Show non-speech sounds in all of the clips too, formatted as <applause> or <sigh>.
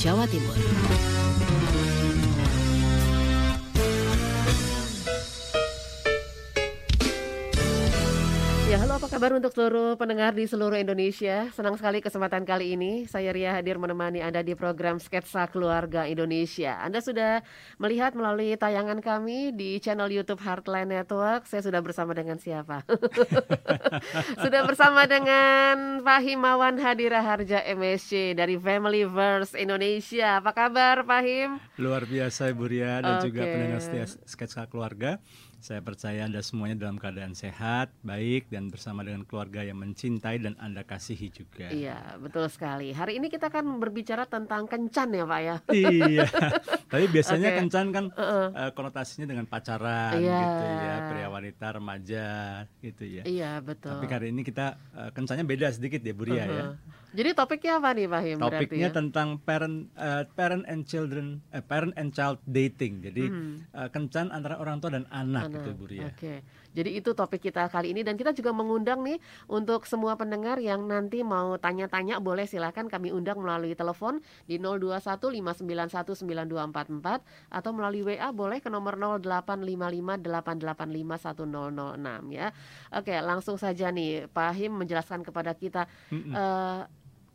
Jawa Timur. Kabar untuk seluruh pendengar di seluruh Indonesia? Senang sekali kesempatan kali ini saya Ria hadir menemani Anda di program Sketsa Keluarga Indonesia. Anda sudah melihat melalui tayangan kami di channel YouTube Heartline Network. Saya sudah bersama dengan siapa? <laughs> sudah bersama dengan Pak Himawan Hadira Harja MSC dari Family Verse Indonesia. Apa kabar Pak Him? Luar biasa Ibu Ria dan Oke. juga pendengar setia Sketsa Keluarga. Saya percaya Anda semuanya dalam keadaan sehat, baik, dan bersama dengan keluarga yang mencintai dan Anda kasihi juga. Iya, betul sekali. Hari ini kita akan berbicara tentang kencan ya Pak ya. iya. <laughs> Tapi biasanya Oke. kencan kan Heeh. eh, konotasinya dengan pacaran Iya. gitu ya, pria wanita, remaja gitu ya. Iya, betul. Tapi kali ini kita eh, kencannya beda sedikit ya Bu Ria ya. Jadi topiknya apa nih Pak Him? Topiknya ya? tentang parent eh, parent and children eh, parent and child dating. Jadi Hmm. eh, kencan antara orang tua dan anak, Anak. gitu Bu Ria. Oke. Jadi itu topik kita kali ini dan kita juga mengundang nih untuk semua pendengar yang nanti mau tanya-tanya boleh silakan kami undang melalui telepon di 0215919244 atau melalui WA boleh ke nomor 0855885106 ya. Oke, langsung saja nih Pak Him menjelaskan kepada kita Mm-mm. eh,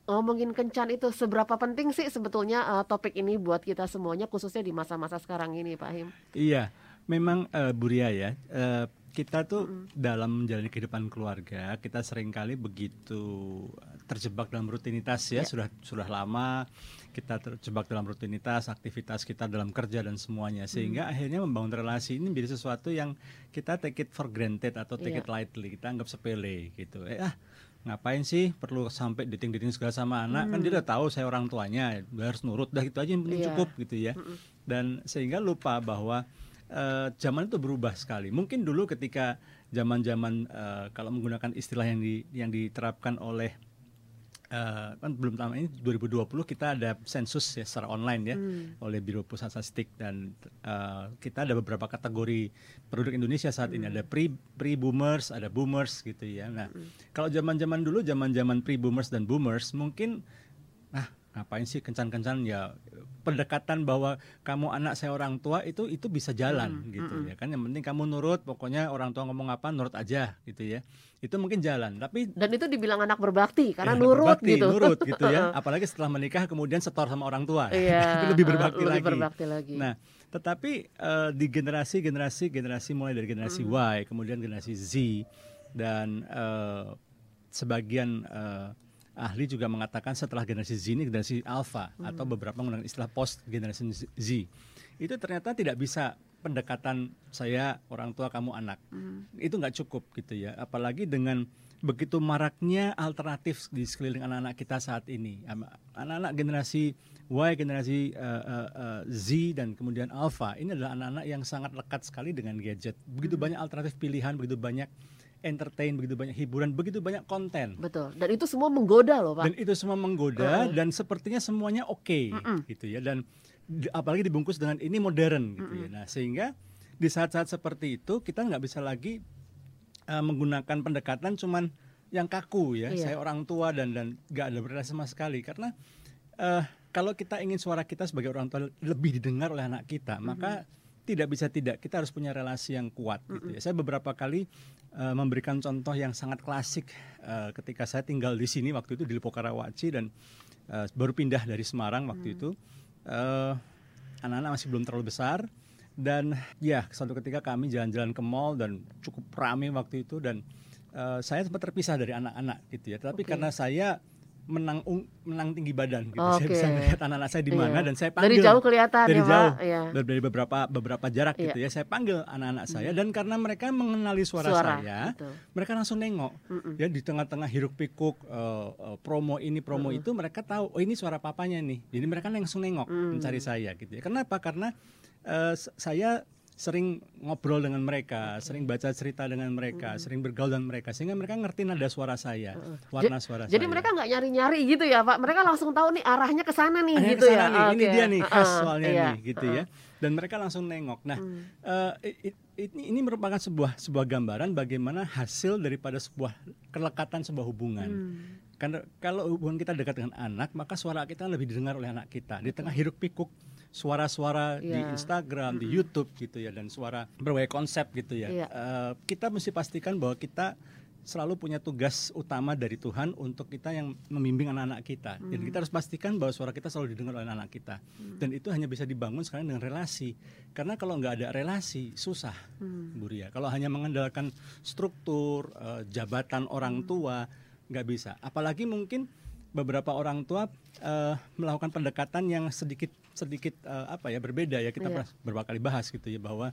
ngomongin kencan itu seberapa penting sih sebetulnya eh, topik ini buat kita semuanya khususnya di masa-masa sekarang ini Pak Him. Iya, memang eh, Bu Ria ya, eh, kita tuh dalam menjalani kehidupan keluarga, kita sering kali begitu terjebak dalam rutinitas ya, Ya. sudah sudah lama kita terjebak dalam rutinitas, aktivitas kita dalam kerja dan semuanya, sehingga akhirnya membangun relasi ini menjadi sesuatu yang kita take it for granted atau take Iya. it lightly, kita anggap sepele gitu. Eh ah ngapain sih perlu sampai dating-dating segala sama anak kan dia udah tahu saya orang tuanya harus nurut dah gitu aja yang penting Iya. cukup gitu ya dan sehingga lupa bahwa eh, zaman itu berubah sekali. Mungkin dulu ketika zaman-zaman eh, kalau menggunakan istilah yang di, yang diterapkan oleh eh, kan belum lama ini 2020 kita ada sensus ya secara online ya Hmm. oleh Biro Pusat Statistik dan eh, kita ada beberapa kategori penduduk Indonesia saat ini ada pre pre boomers, ada boomers gitu ya. Nah, kalau zaman-zaman dulu zaman-zaman pre boomers dan boomers mungkin ngapain sih kencan-kencan? Ya pendekatan bahwa kamu anak saya orang tua itu itu bisa jalan gitu ya kan? Yang penting kamu nurut pokoknya orang tua ngomong apa nurut aja gitu ya. Itu mungkin jalan tapi Dan itu dibilang anak berbakti karena ya, nurut berbakti, gitu. nurut gitu ya. <laughs> Apalagi setelah menikah kemudian setor sama orang tua. <laughs> Itu lebih berbakti lebih lagi. berbakti lagi. Nah, tetapi eh, di generasi generasi generasi mulai dari generasi Y, kemudian generasi Z dan eh, sebagian eh, ahli juga mengatakan setelah generasi Z ini generasi Alpha atau beberapa menggunakan istilah post generasi Z. Itu ternyata tidak bisa pendekatan saya orang tua kamu anak. Itu nggak cukup gitu ya. Apalagi dengan begitu maraknya alternatif di sekeliling anak-anak kita saat ini. Anak-anak generasi Y, generasi eh, eh, eh, Z dan kemudian Alpha ini adalah anak-anak yang sangat lekat sekali dengan gadget. Begitu banyak alternatif pilihan, begitu banyak entertain, begitu banyak hiburan, begitu banyak konten. Betul. Dan itu semua menggoda loh, Pak. Dan itu semua menggoda dan sepertinya semuanya oke Mm-mm. gitu ya. Dan apalagi dibungkus dengan ini modern gitu ya. Nah, sehingga di saat-saat seperti itu kita nggak bisa lagi uh, menggunakan pendekatan cuman yang kaku ya. Iya. Saya orang tua dan dan nggak ada relasi sama sekali karena uh, kalau kita ingin suara kita sebagai orang tua lebih didengar oleh anak kita, mm-hmm. maka tidak bisa tidak kita harus punya relasi yang kuat mm-hmm. gitu ya. Saya beberapa kali uh, memberikan contoh yang sangat klasik uh, ketika saya tinggal di sini waktu itu di Lipo Karawaci dan uh, baru pindah dari Semarang waktu mm. itu. Uh, anak-anak masih belum terlalu besar dan ya suatu ketika kami jalan-jalan ke mall dan cukup ramai waktu itu dan uh, saya sempat terpisah dari anak-anak gitu ya. Tapi okay. karena saya menang menang tinggi badan gitu. Okay. Saya bisa melihat anak-anak saya di mana iya. dan saya panggil dari jauh kelihatan dari ya, jauh Pak. Iya. dari beberapa beberapa jarak gitu iya. ya. Saya panggil anak-anak saya hmm. dan karena mereka mengenali suara, suara saya, betul. mereka langsung nengok. Mm -mm. Ya di tengah-tengah hiruk pikuk uh, uh, promo ini promo mm -mm. itu mereka tahu oh ini suara papanya nih. Jadi mereka langsung nengok mm. mencari saya gitu ya. Kenapa? Karena uh, saya sering ngobrol dengan mereka, okay. sering baca cerita dengan mereka, hmm. sering bergaul dengan mereka, sehingga mereka ngerti nada suara saya, uh, warna suara jadi saya. Jadi mereka nggak nyari-nyari gitu ya, Pak? Mereka langsung tahu nih arahnya ke sana nih, arahnya gitu ya. Nih. Ini dia nih, khas uh, soalnya iya. nih, gitu uh. ya. Dan mereka langsung nengok. Nah, hmm. uh, ini, ini merupakan sebuah sebuah gambaran bagaimana hasil daripada sebuah kelekatan sebuah hubungan. Hmm. Karena kalau hubungan kita dekat dengan anak, maka suara kita lebih didengar oleh anak kita. Di tengah hiruk pikuk suara-suara yeah. di iya. Instagram, mm -hmm. di YouTube gitu ya dan suara berbagai konsep gitu ya. Yeah. Uh, kita mesti pastikan bahwa kita selalu punya tugas utama dari Tuhan untuk kita yang membimbing anak-anak kita. Mm. Jadi kita harus pastikan bahwa suara kita selalu didengar oleh anak-anak kita. Mm. Dan itu hanya bisa dibangun sekarang dengan relasi. Karena kalau nggak ada relasi susah, mm. Bu Ria. Kalau hanya mengandalkan struktur, uh, jabatan orang mm. tua, nggak bisa. Apalagi mungkin beberapa orang tua uh, melakukan pendekatan yang sedikit sedikit uh, apa ya berbeda ya kita yeah. pernah beberapa kali bahas gitu ya bahwa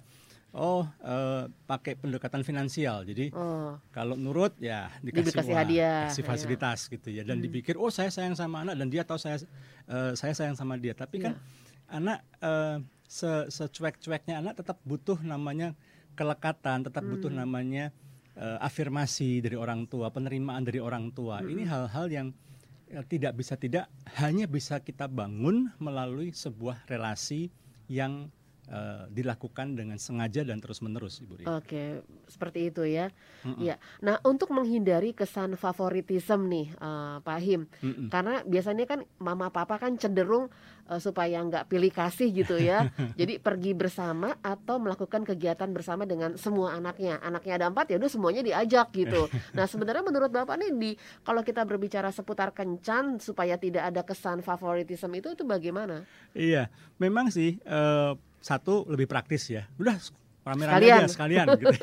oh uh, pakai pendekatan finansial jadi oh. kalau nurut ya dikasih, dikasih hadiah kasih iya. fasilitas yeah. gitu ya dan hmm. dipikir oh saya sayang sama anak dan dia tahu saya uh, saya sayang sama dia tapi yeah. kan iya. anak uh, se secuek-cueknya anak tetap butuh namanya kelekatan tetap hmm. butuh namanya uh, afirmasi dari orang tua penerimaan dari orang tua hmm. ini hal-hal yang Ya, tidak bisa tidak hanya bisa kita bangun melalui sebuah relasi yang uh, dilakukan dengan sengaja dan terus menerus Ibu Ria. Oke, seperti itu ya. Mm -mm. Ya. Nah, untuk menghindari kesan favoritisme nih uh, Pak Him. Mm -mm. Karena biasanya kan mama papa kan cenderung uh, supaya nggak pilih kasih gitu ya. <laughs> Jadi pergi bersama atau melakukan kegiatan bersama dengan semua anaknya. Anaknya ada empat ya udah semuanya diajak gitu. <laughs> Nah sebenarnya menurut bapak nih di kalau kita berbicara seputar kencan supaya tidak ada kesan favoritisme itu itu bagaimana? Iya, memang sih uh, satu lebih praktis ya. Udah rame-rame sekalian. aja sekalian <laughs> gitu.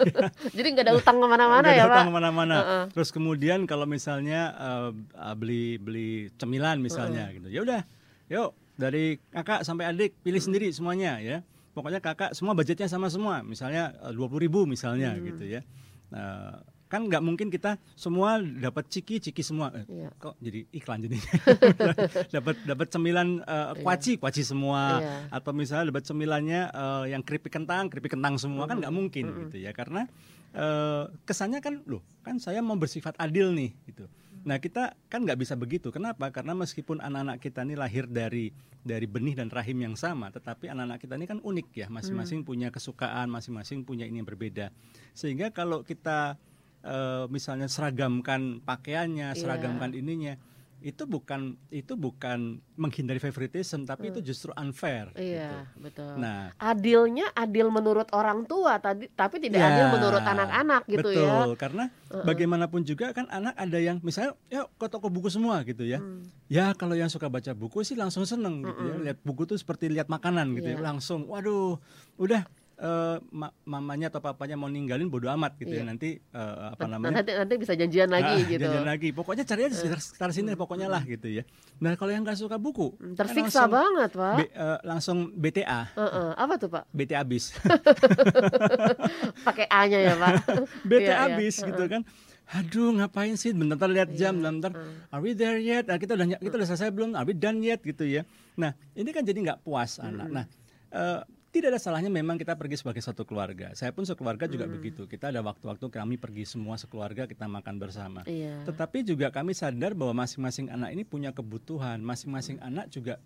Jadi nggak ada utang ke mana-mana ya Pak? utang ke mana-mana. Uh -uh. Terus kemudian kalau misalnya uh, beli beli cemilan misalnya uh -uh. gitu, ya udah, yuk dari kakak sampai adik pilih sendiri semuanya ya pokoknya kakak semua budgetnya sama semua misalnya eh, dua puluh ribu misalnya hmm. gitu ya nah, kan nggak mungkin kita semua dapat ciki ciki semua eh, iya. kok jadi iklan jadi <laughs> dapat dapat cemilan uh, kuaci iya. kuaci semua iya. atau misalnya dapat cemilannya uh, yang keripik kentang keripik kentang semua hmm. kan nggak mungkin hmm. gitu ya karena uh, kesannya kan loh kan saya mau bersifat adil nih gitu Nah kita kan nggak bisa begitu. Kenapa? Karena meskipun anak-anak kita ini lahir dari dari benih dan rahim yang sama, tetapi anak-anak kita ini kan unik ya. Masing-masing hmm. punya kesukaan, masing-masing punya ini yang berbeda. Sehingga kalau kita uh, misalnya seragamkan pakaiannya, yeah. seragamkan ininya, itu bukan itu bukan menghindari favoritism tapi hmm. itu justru unfair iya gitu. betul nah adilnya adil menurut orang tua tadi tapi tidak ya, adil menurut anak-anak gitu betul, ya betul karena uh-uh. bagaimanapun juga kan anak ada yang misalnya ya ke toko buku semua gitu ya hmm. ya kalau yang suka baca buku sih langsung seneng gitu ya lihat buku tuh seperti lihat makanan gitu yeah. ya iya. langsung waduh udah uh, ma mamanya atau papanya mau ninggalin bodo amat gitu ya. iya. ya nanti uh, apa namanya? nanti nanti bisa janjian lagi nah, gitu. janjian lagi. Pokoknya cari aja sekitar, sekitar sini pokoknya lah gitu ya. Nah kalau yang nggak suka buku hmm, kan tersiksa kan banget pak. B, uh, langsung BTA uh -uh. apa tuh pak? BTA bis <laughs> pakai A nya ya pak? <laughs> BTA iya, bis iya. gitu kan. Aduh ngapain sih? Bentar lihat jam yeah. bentar uh. are we there yet? Nah, kita udah kita udah selesai belum? Are we done yet? gitu ya. Nah ini kan jadi nggak puas anak. Nah uh, tidak ada salahnya memang kita pergi sebagai satu keluarga. Saya pun sekeluarga juga hmm. begitu. Kita ada waktu-waktu kami pergi semua sekeluarga kita makan bersama. Iya. Tetapi juga kami sadar bahwa masing-masing anak ini punya kebutuhan. Masing-masing hmm. anak juga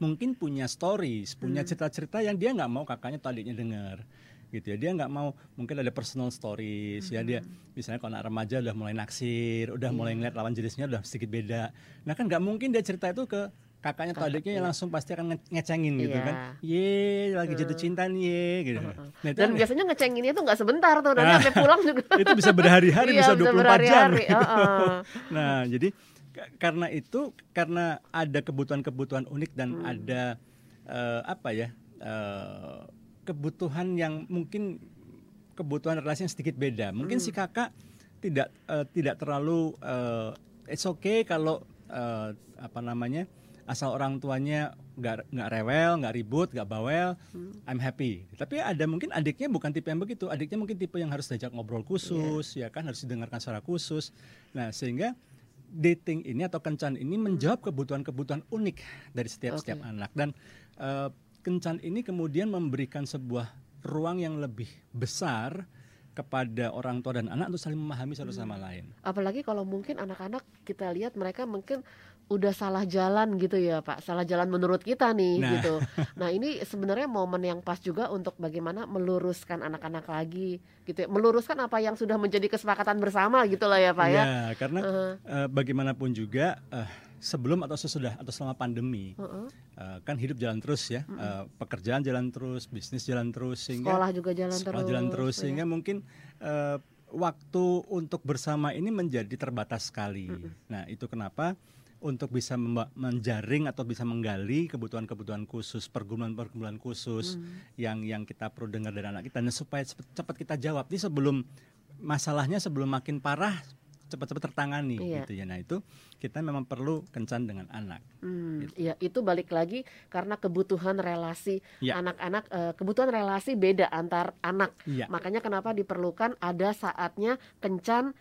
mungkin punya stories, punya hmm. cerita-cerita yang dia nggak mau kakaknya atau adiknya dengar gitu ya dia nggak mau mungkin ada personal stories mm -hmm. ya dia misalnya kalau anak remaja udah mulai naksir udah yeah. mulai ngeliat lawan jenisnya udah sedikit beda nah kan nggak mungkin dia cerita itu ke kakaknya atau adiknya iya. langsung pasti akan nge- ngecengin gitu Iya. kan. Ye, lagi jatuh cinta nih, ye gitu. Nah, itu Dan biasanya ngecenginnya tuh nggak sebentar tuh, nanti Ah. sampai pulang juga. <laughs> itu bisa berhari-hari, Iya, bisa 24 jam. berhari-hari, gitu. heeh. <laughs> Nah, jadi ka- karena itu karena ada kebutuhan-kebutuhan unik dan Hmm. ada eh, apa ya? eh, kebutuhan yang mungkin kebutuhan relasi yang sedikit beda. Mungkin Hmm. si kakak tidak eh, tidak terlalu eh, it's okay kalau eh, apa namanya? Asal orang tuanya nggak nggak rewel, nggak ribut, nggak bawel, Hmm. I'm happy. Tapi ada mungkin adiknya bukan tipe yang begitu. Adiknya mungkin tipe yang harus diajak ngobrol khusus, ya kan harus didengarkan secara khusus. Nah sehingga dating ini atau kencan ini menjawab kebutuhan-kebutuhan unik dari setiap setiap Oke. anak dan eh, kencan ini kemudian memberikan sebuah ruang yang lebih besar kepada orang tua dan anak untuk saling memahami satu Hmm. sama lain. Apalagi kalau mungkin anak-anak kita lihat mereka mungkin udah salah jalan gitu ya Pak, salah jalan menurut kita nih Nah. gitu. <laughs> Nah ini sebenarnya momen yang pas juga untuk bagaimana meluruskan anak-anak lagi gitu ya, meluruskan apa yang sudah menjadi kesepakatan bersama gitu lah ya Pak ya. Ya, karena Heeh. eh, bagaimanapun juga eh, sebelum atau sesudah atau selama pandemi Heeh. eh, kan hidup jalan terus ya, Eh, pekerjaan jalan terus, bisnis jalan terus sehingga Sekolah juga jalan sekolah terus. jalan terus ya. sehingga mungkin eh, waktu untuk bersama ini menjadi terbatas sekali. Nah itu kenapa untuk bisa menjaring atau bisa menggali kebutuhan-kebutuhan khusus, pergumulan-pergumulan khusus yang yang kita perlu dengar dari anak kita, dan supaya cepat kita jawab. Ini sebelum masalahnya sebelum makin parah cepat-cepat tertangani Iya. gitu ya. Nah itu kita memang perlu kencan dengan anak. Hmm, ya itu balik lagi karena kebutuhan relasi Ya. anak-anak eh, kebutuhan relasi beda antar anak. Iya. Makanya kenapa diperlukan ada saatnya kencan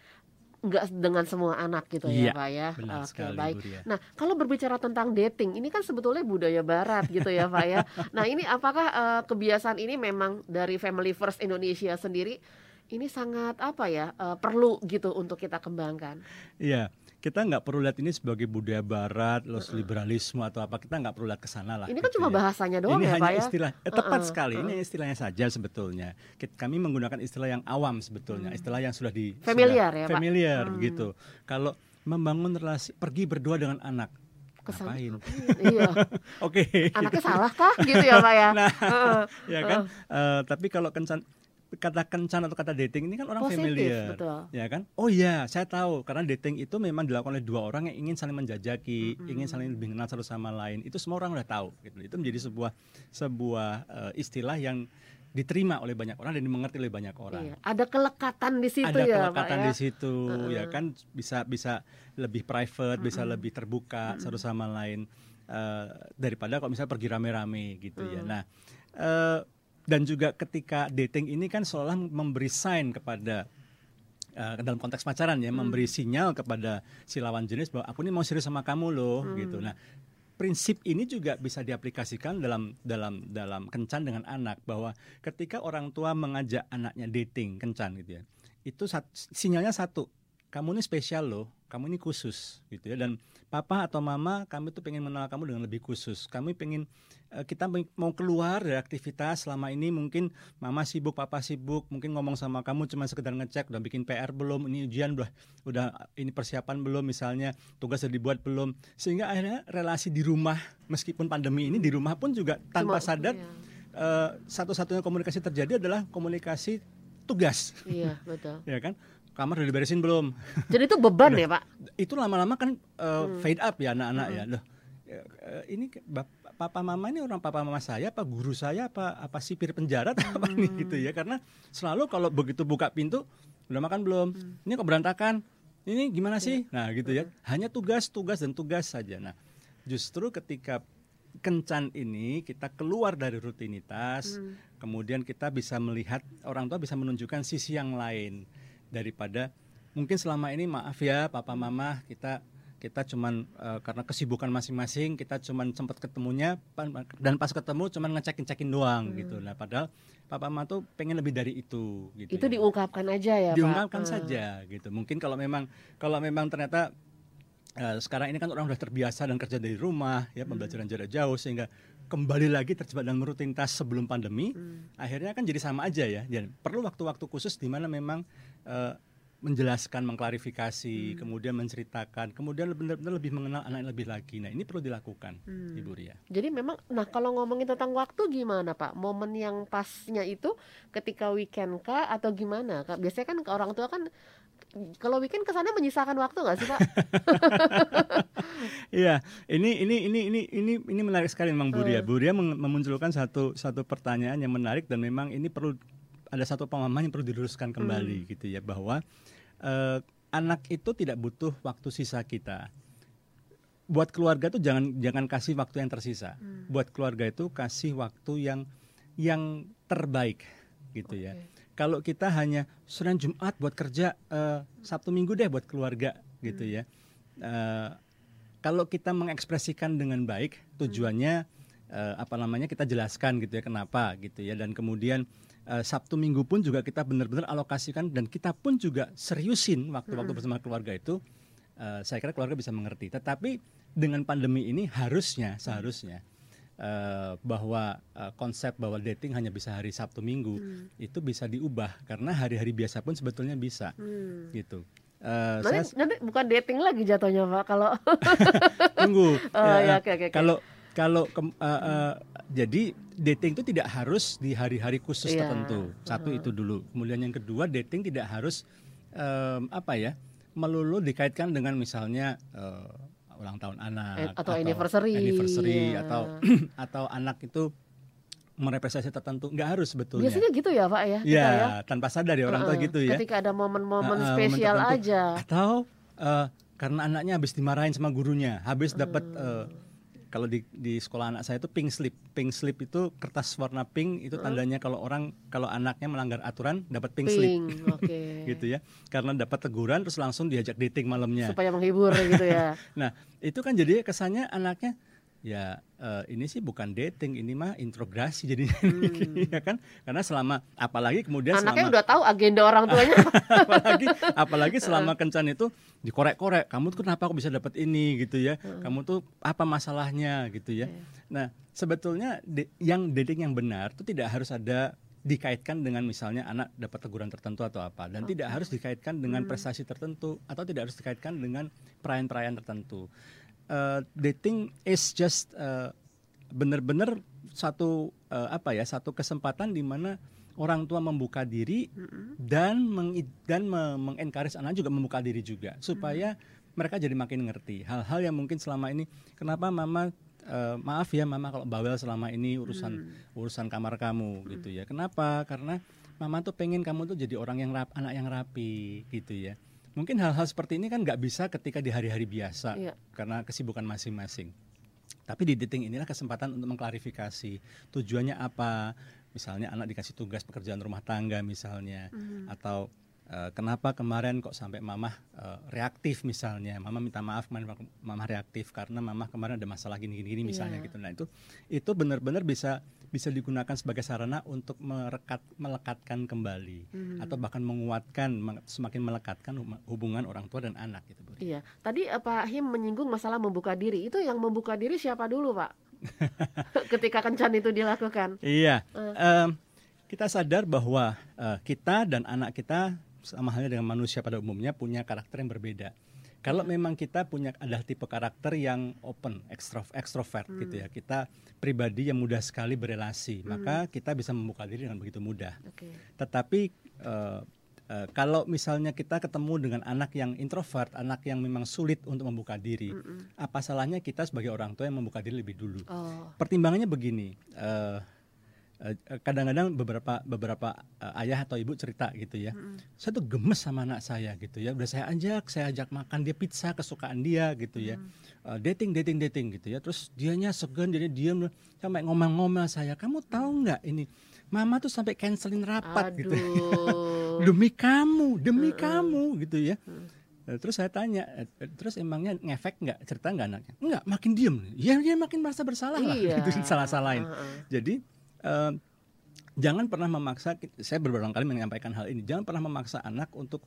nggak dengan semua anak gitu ya Iya, Pak ya. Oke, sekali, baik. Ria. Nah, kalau berbicara tentang dating, ini kan sebetulnya budaya barat gitu ya Pak ya. Nah, ini apakah eh, kebiasaan ini memang dari Family First Indonesia sendiri ini sangat apa ya eh, perlu gitu untuk kita kembangkan. Iya, kita nggak perlu lihat ini sebagai budaya barat, los liberalisme atau apa. Kita nggak perlu lihat ke sana lah. Ini kan gitu cuma ya. bahasanya doang ini ya hanya Pak ya. istilah, eh, tepat Heeh, sekali. Ini istilahnya saja sebetulnya. Kami menggunakan istilah yang awam sebetulnya, istilah yang sudah di Hmm. Familiar sudah ya, Pak? familiar Hmm. gitu. Kalau membangun relasi, pergi berdua dengan anak, Kesan- ngapain? iya. <laughs> Oke. Anaknya salah kah gitu ya Pak ya? <laughs> Nah, Heeh. ya kan. Eh, tapi kalau kencan kata kencan atau kata dating ini kan orang Positif, familiar, betul. ya kan? Oh iya, saya tahu karena dating itu memang dilakukan oleh dua orang yang ingin saling menjajaki, ingin saling lebih kenal satu sama lain. Itu semua orang udah tahu. Gitu. Itu menjadi sebuah sebuah eh, istilah yang diterima oleh banyak orang dan dimengerti oleh banyak orang. Iya, ada kelekatan di situ Ada ya kelekatan Pak ya. di situ, ya kan bisa bisa lebih private, bisa lebih terbuka satu sama lain eh, daripada kalau misalnya pergi rame-rame gitu ya. Mm. Nah, eh, dan juga ketika dating ini kan seolah memberi sign kepada eh, dalam konteks pacaran ya, memberi sinyal kepada si lawan jenis bahwa aku ini mau serius sama kamu loh gitu. Nah, prinsip ini juga bisa diaplikasikan dalam dalam dalam kencan dengan anak bahwa ketika orang tua mengajak anaknya dating kencan gitu ya itu sat- sinyalnya satu kamu ini spesial loh kamu ini khusus gitu ya. Dan papa atau mama kami tuh pengen mengenal kamu dengan lebih khusus kami pengen eh, kita mau keluar dari aktivitas selama ini mungkin mama sibuk papa sibuk mungkin ngomong sama kamu cuma sekedar ngecek udah bikin PR belum ini ujian udah udah ini persiapan belum misalnya tugas sudah dibuat belum sehingga akhirnya relasi di rumah meskipun pandemi ini di rumah pun juga tanpa Cuma- sadar iya. eh, satu-satunya komunikasi terjadi adalah komunikasi tugas Iya, betul. <laughs> ya kan kamar udah diberesin belum? <laughs> Jadi itu beban ya, Pak? itu lama-lama kan uh, Hmm. fade up ya anak-anak ya. Loh eh, ini papa mama ini orang papa mama saya apa guru saya apa apa sipir penjara atau apa nih Hmm. gitu ya. Karena selalu kalau begitu buka pintu udah makan belum? Hmm. ini kok berantakan? Ini gimana sih? Nah gitu ya. Hanya tugas tugas dan tugas saja. Nah justru ketika kencan ini kita keluar dari rutinitas Hmm. kemudian kita bisa melihat orang tua bisa menunjukkan sisi yang lain daripada mungkin selama ini maaf ya papa mama kita kita cuman eh, karena kesibukan masing-masing kita cuman sempat ketemunya dan pas ketemu cuman ngecekin-cekin doang gitu nah padahal papa mama tuh pengen lebih dari itu gitu Itu ya. diungkapkan aja ya, Pak? diungkapkan Eh. saja gitu mungkin kalau memang kalau memang ternyata eh, sekarang ini kan orang udah terbiasa dan kerja dari rumah ya pembelajaran jarak jauh sehingga kembali lagi terjebak dalam rutinitas sebelum pandemi Hmm. akhirnya kan jadi sama aja ya dan perlu waktu-waktu khusus di mana memang eh, menjelaskan, mengklarifikasi, kemudian menceritakan, kemudian benar-benar lebih mengenal anak lebih lagi. Nah, ini perlu dilakukan, Ibu Ria. Jadi memang, nah kalau ngomongin tentang waktu gimana Pak? Momen yang pasnya itu ketika weekend kah atau gimana? Kak? Biasanya kan ke orang tua kan kalau weekend kesannya menyisakan waktu nggak sih Pak? <laughs> Iya, ini ini ini ini ini ini menarik sekali memang Bu Ria. Bu Ria meng- memunculkan satu satu pertanyaan yang menarik dan memang ini perlu ada satu pemahaman yang perlu diluruskan kembali gitu ya bahwa eh, anak itu tidak butuh waktu sisa kita. Buat keluarga itu jangan jangan kasih waktu yang tersisa. Buat keluarga itu kasih waktu yang yang terbaik gitu ya. Oke. Kalau kita hanya Senin Jumat buat kerja, eh, Sabtu Minggu deh buat keluarga gitu ya. Eh, kalau kita mengekspresikan dengan baik tujuannya eh, apa namanya kita jelaskan gitu ya kenapa gitu ya dan kemudian eh, Sabtu Minggu pun juga kita benar-benar alokasikan dan kita pun juga seriusin waktu-waktu bersama keluarga itu eh, saya kira keluarga bisa mengerti. Tetapi dengan pandemi ini harusnya seharusnya eh, bahwa eh, konsep bahwa dating hanya bisa hari Sabtu Minggu itu bisa diubah karena hari-hari biasa pun sebetulnya bisa. Hmm. gitu. Eh, Nanti, saya nanti bukan dating lagi jatuhnya Pak kalau <laughs> tunggu. <laughs> Oh, Ya, ya, eh, oke, oke, oke. Kalau kalau kem- eh, eh, jadi dating itu tidak harus di hari-hari khusus Iya. tertentu satu itu dulu kemudian yang kedua dating tidak harus em, apa ya melulu dikaitkan dengan misalnya eh, ulang tahun anak Eh, atau anniversary, anniversary ya. atau <clears throat> atau anak itu merepresentasi tertentu nggak harus sebetulnya biasanya gitu ya Pak ya. ya, ya. tanpa sadar ya orang tua Heeh. gitu ya Ketika ada momen-momen ah, spesial momen aja. Atau eh, karena anaknya habis dimarahin sama gurunya, habis dapat Hmm. Kalau di di sekolah anak saya itu pink slip. Pink slip itu kertas warna pink itu tandanya kalau orang kalau anaknya melanggar aturan dapat pink, slip Pink, oke. <laughs> gitu ya. Karena dapat teguran terus langsung diajak dating malamnya. Supaya menghibur gitu ya. <laughs> Nah, itu kan jadi kesannya anaknya ya eh, ini sih bukan dating, ini mah introgasi jadinya. <laughs> Ya kan? Karena selama apalagi kemudian Hmm. Anaknya selama udah tahu agenda orang tuanya. <laughs> apalagi apalagi selama kencan itu dikorek-korek kamu tuh kenapa kok bisa dapat ini? gitu ya. Kamu tuh apa masalahnya? gitu ya. Nah sebetulnya de- yang dating yang benar itu tidak harus ada dikaitkan dengan misalnya anak dapat teguran tertentu atau apa. Dan tidak harus dikaitkan dengan prestasi tertentu atau tidak harus dikaitkan dengan perayaan-perayaan tertentu Eh, dating is just eh, benar-benar satu eh, apa ya satu kesempatan di mana orang tua membuka diri dan meng dan me- mengencourage anak juga membuka diri juga supaya mereka jadi makin ngerti hal-hal yang mungkin selama ini kenapa mama eh, maaf ya mama kalau bawel selama ini urusan urusan kamar kamu gitu ya. Kenapa? Karena mama tuh pengen kamu tuh jadi orang yang rap, anak yang rapi gitu ya mungkin hal-hal seperti ini kan nggak bisa ketika di hari-hari biasa Iya. karena kesibukan masing-masing tapi di dating inilah kesempatan untuk mengklarifikasi tujuannya apa. Misalnya anak dikasih tugas pekerjaan rumah tangga misalnya atau eh, kenapa kemarin kok sampai mamah eh, reaktif misalnya. Mama minta maaf kemarin mamah reaktif karena mamah kemarin ada masalah gini-gini misalnya Iya. gitu. Nah, itu itu benar-benar bisa bisa digunakan sebagai sarana untuk merekat melekatkan kembali atau bahkan menguatkan meng- semakin melekatkan hubungan orang tua dan anak gitu, Bu. Iya. Tadi eh, Pak Him menyinggung masalah membuka diri. Itu yang membuka diri siapa dulu, Pak? <laughs> Ketika kencan itu dilakukan. Iya, em, kita sadar bahwa eh, kita dan anak kita sama halnya dengan manusia pada umumnya punya karakter yang berbeda. Kalau memang kita punya adalah tipe karakter yang open, ekstro, ekstrovert gitu ya, kita pribadi yang mudah sekali berelasi, maka kita bisa membuka diri dengan begitu mudah. Oke. Tetapi eh, eh, kalau misalnya kita ketemu dengan anak yang introvert, anak yang memang sulit untuk membuka diri, apa salahnya kita sebagai orang tua yang membuka diri lebih dulu? Oh. pertimbangannya begini eh, kadang-kadang beberapa beberapa eh, ayah atau ibu cerita gitu ya saya tuh gemes sama anak saya gitu ya udah saya ajak saya ajak makan dia pizza kesukaan dia gitu ya Eh, dating dating dating gitu ya terus dianya segan jadi diam sampai ngomel-ngomel saya kamu tahu nggak ini mama tuh sampai cancelin rapat gitu Aduh. <laughs> demi kamu demi kamu gitu ya Eh, Terus saya tanya, eh, eh, terus emangnya ngefek nggak cerita nggak anaknya? Nggak, makin diem. Ya dia makin merasa bersalah lah. Iya. <laughs> Itu salah-salahin. Heeh. Jadi eh, jangan pernah memaksa. Saya berulang kali menyampaikan hal ini. Jangan pernah memaksa anak untuk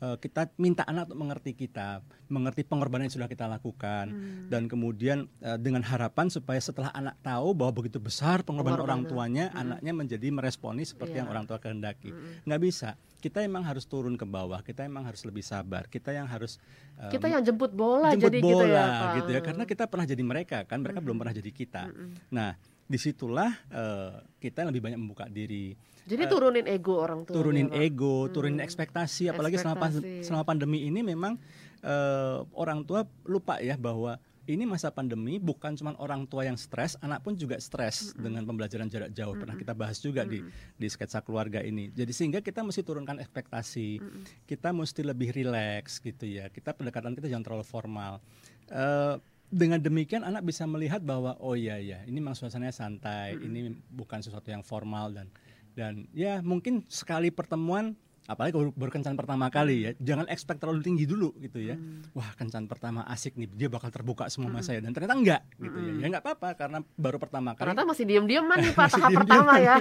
eh, kita minta anak untuk mengerti kita, mengerti pengorbanan yang sudah kita lakukan, Hmm. dan kemudian eh, dengan harapan supaya setelah anak tahu bahwa begitu besar pengorbanan orang tuanya, anaknya menjadi meresponi seperti Iya. yang orang tua kehendaki. Nggak bisa. Kita emang harus turun ke bawah. Kita emang harus lebih sabar. Kita yang harus eh, Kita yang jemput bola jemput jadi bola gitu ya, Pak. gitu ya. Karena kita pernah jadi mereka kan, mereka belum pernah jadi kita. Nah, di situlah eh, kita lebih banyak membuka diri Jadi turunin ego orang tua. turunin ya, ego, turunin ekspektasi, apalagi selama Ekspektasi. selama pandemi ini memang eh, orang tua lupa ya bahwa ini masa pandemi bukan cuma orang tua yang stres, anak pun juga stres dengan pembelajaran jarak jauh. Pernah kita bahas juga di di sketsa keluarga ini. Jadi sehingga kita mesti turunkan ekspektasi, kita mesti lebih rileks gitu ya. Kita pendekatan kita jangan terlalu formal. Eh, dengan demikian anak bisa melihat bahwa oh iya ya ini memang suasananya santai, ini bukan sesuatu yang formal dan dan ya mungkin sekali pertemuan apalagi baru, baru kencan pertama kali ya jangan expect terlalu tinggi dulu gitu ya. Wah kencan pertama asik nih dia bakal terbuka semua sama saya dan ternyata enggak gitu ya. Ya nggak apa-apa karena baru pertama kali. Ternyata masih diem-dieman nih Pak tahap pertama ya.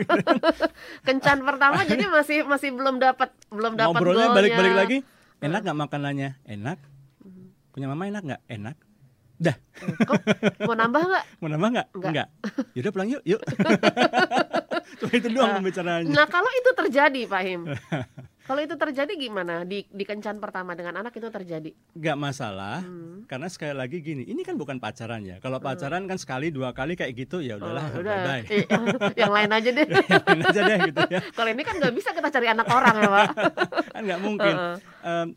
<laughs> Kencan pertama jadi masih masih belum dapat belum dapat ngobrolnya balik-balik lagi. Enak nggak makanannya? Enak. Punya mama enak nggak? Enak dah Kok mau nambah nggak? <laughs> mau nambah nggak Nggak. nggak yaudah pulang yuk yuk <laughs> cuma itu doang pembicaraannya Nah kalau itu terjadi Pak Him, <laughs> kalau itu terjadi gimana di di kencan pertama dengan anak itu terjadi? nggak masalah Hmm. karena sekali lagi gini ini kan bukan pacaran ya kalau pacaran kan sekali dua kali kayak gitu ya udahlah Oh, udah, bye Eh, yang lain aja deh. Yakin aja deh gitu ya kalau ini kan nggak bisa kita cari anak orang ya Pak. kan nggak mungkin Heeh. Em,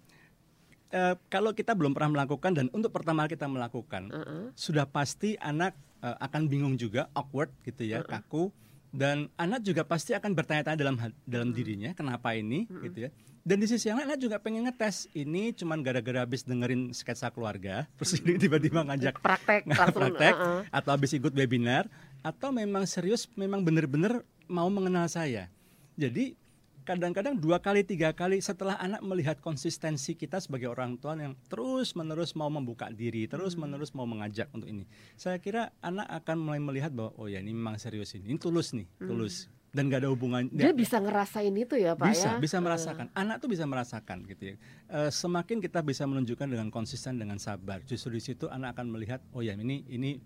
eh, kalau kita belum pernah melakukan dan untuk pertama kita melakukan Heeh. sudah pasti anak eh, akan bingung juga awkward gitu ya kaku dan anak juga pasti akan bertanya-tanya dalam dalam dirinya kenapa ini gitu ya dan di sisi yang lain anak juga pengen ngetes ini cuman gara-gara habis dengerin sketsa keluarga <laughs> terus ini tiba-tiba ngajak <laughs> Praktek <laughs> langsung. praktek heeh. atau habis ikut webinar atau memang serius memang benar-benar mau mengenal saya. Jadi kadang-kadang dua kali tiga kali setelah anak melihat konsistensi kita sebagai orang tua yang terus menerus mau membuka diri terus menerus mau mengajak untuk ini. Saya kira anak akan mulai melihat bahwa oh ya ini memang serius ini ini tulus nih tulus. Dan gak ada hubungan Dia bisa ngerasain itu ya Pak bisa ya. bisa merasakan. Anak tuh bisa merasakan gitu ya. Eh, semakin kita bisa menunjukkan dengan konsisten dengan sabar justru di situ anak akan melihat oh ya ini ini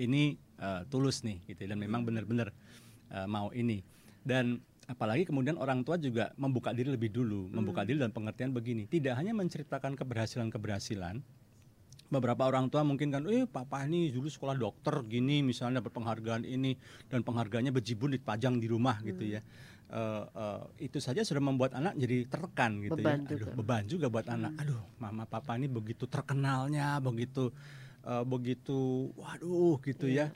ini eh, tulus nih gitu ya, dan memang benar-benar eh, mau ini. Dan apalagi kemudian orang tua juga membuka diri lebih dulu membuka diri dan pengertian begini tidak hanya menceritakan keberhasilan-keberhasilan beberapa orang tua mungkin kan, eh papa ini dulu sekolah dokter gini misalnya dapat penghargaan ini dan penghargaannya bejibun dipajang di rumah gitu ya. Eh, eh, itu saja sudah membuat anak jadi tertekan gitu Beban ya. Aduh, juga. beban juga buat anak. Aduh, mama papa ini begitu terkenalnya, begitu eh, begitu waduh gitu ya.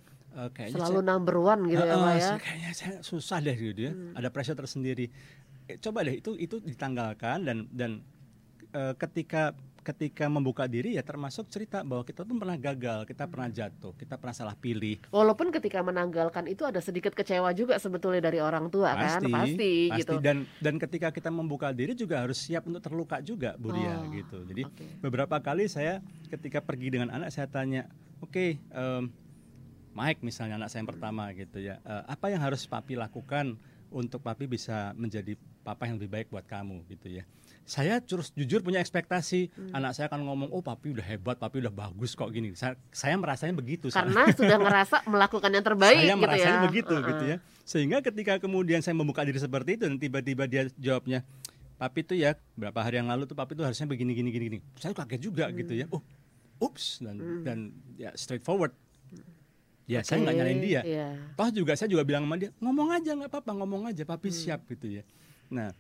Kayaknya Selalu saya- number one gitu ya Heeh, Pak ya. saya- kayaknya saya susah deh gitu ya. Ada pressure tersendiri. Eh, coba deh itu itu ditanggalkan dan dan eh, ketika ketika membuka diri ya termasuk cerita bahwa kita pun pernah gagal, kita pernah jatuh, kita pernah salah pilih. Walaupun ketika menanggalkan itu ada sedikit kecewa juga sebetulnya dari orang tua kan, pasti, gitu. Dan dan ketika kita membuka diri juga harus siap untuk terluka juga, Bu Ria Oh, gitu. Jadi oke. beberapa kali saya ketika pergi dengan anak saya tanya, oke, em, Mike misalnya anak saya yang pertama gitu ya, eh, apa yang harus papi lakukan untuk papi bisa menjadi papa yang lebih baik buat kamu gitu ya. Saya terus jujur punya ekspektasi Hmm. anak saya akan ngomong, oh papi udah hebat, papi udah bagus kok gini. Saya, saya merasanya begitu. Karena sudah ngerasa <laughs> melakukan yang terbaik saya gitu merasanya ya. begitu Heeh. gitu ya sehingga ketika kemudian saya membuka diri seperti itu dan tiba-tiba dia jawabnya papi tuh ya berapa hari yang lalu tuh papi tuh harusnya begini gini gini gini saya kaget juga gitu ya oh ups dan dan ya straightforward ya saya nggak nyalain dia. iya. toh juga saya juga bilang sama dia ngomong aja nggak apa-apa ngomong aja papi Hmm. siap gitu ya. Nah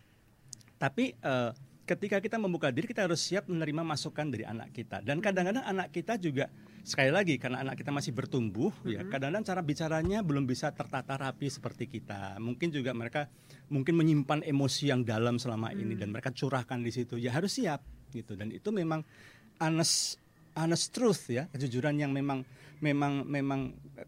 tapi eh, ketika kita membuka diri kita harus siap menerima masukan dari anak kita. Dan kadang-kadang anak kita juga sekali lagi karena anak kita masih bertumbuh ya kadang-kadang cara bicaranya belum bisa tertata rapi seperti kita. Mungkin juga mereka mungkin menyimpan emosi yang dalam selama ini dan mereka curahkan di situ. Ya harus siap gitu. Dan itu memang honest honest truth ya kejujuran yang memang memang memang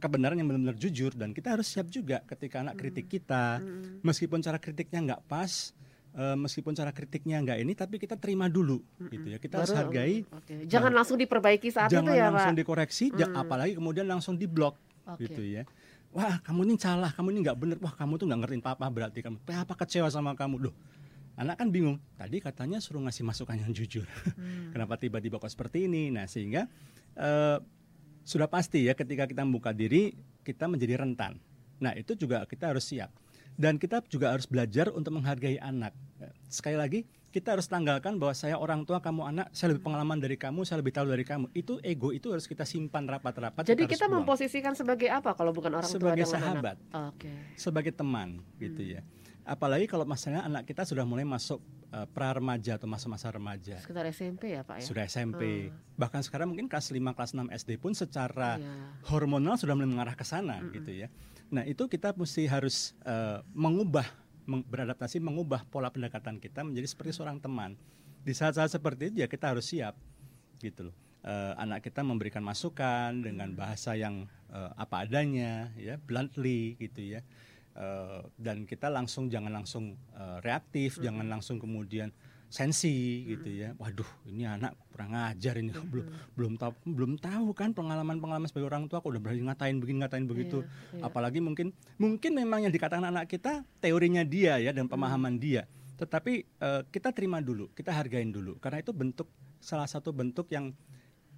kebenaran yang benar-benar jujur dan kita harus siap juga ketika anak kritik kita meskipun cara kritiknya nggak pas eh, meskipun cara kritiknya nggak ini tapi kita terima dulu gitu ya kita harus Baru- hargai Oke. Jangan langsung diperbaiki saat jangan itu ya langsung Pak. dikoreksi ja- apalagi kemudian langsung diblok Oke. gitu ya wah kamu ini salah kamu ini nggak bener wah kamu tuh nggak ngertiin papa berarti kamu papa kecewa sama kamu loh anak kan bingung. Tadi katanya suruh ngasih masukan yang jujur. Hmm. <laughs> Kenapa tiba-tiba kok seperti ini? Nah, sehingga uh, sudah pasti ya ketika kita membuka diri kita menjadi rentan. Nah, itu juga kita harus siap. Dan kita juga harus belajar untuk menghargai anak. Sekali lagi, kita harus tanggalkan bahwa saya orang tua, kamu anak, saya lebih pengalaman dari kamu, saya lebih tahu dari kamu. Itu ego itu harus kita simpan rapat-rapat. Jadi kita, kita memposisikan sebagai apa kalau bukan orang sebagai tua sahabat, okay. sebagai teman, gitu hmm. ya. Apalagi kalau masalahnya anak kita sudah mulai masuk uh, pra remaja atau masa-masa remaja. Sekitar SMP ya Pak ya? Sudah SMP. Hmm. Bahkan sekarang mungkin kelas 5, kelas 6 SD pun secara yeah. hormonal sudah mulai mengarah ke sana hmm. gitu ya. Nah itu kita mesti harus uh, mengubah, meng beradaptasi, mengubah pola pendekatan kita menjadi seperti seorang teman. Di saat-saat seperti itu ya kita harus siap gitu loh. Uh, anak kita memberikan masukan dengan bahasa yang uh, apa adanya ya bluntly gitu ya uh, dan kita langsung jangan langsung uh, reaktif, hmm. jangan langsung kemudian sensi gitu ya. Waduh, ini anak kurang ajar ini hmm. belum belum tahu belum tahu kan pengalaman-pengalaman sebagai orang tua kok udah berani ngatain begini ngatain begitu. Yeah, yeah. Apalagi mungkin mungkin memang yang dikatakan anak kita teorinya dia ya dan pemahaman hmm. dia. Tetapi uh, kita terima dulu, kita hargain dulu karena itu bentuk salah satu bentuk yang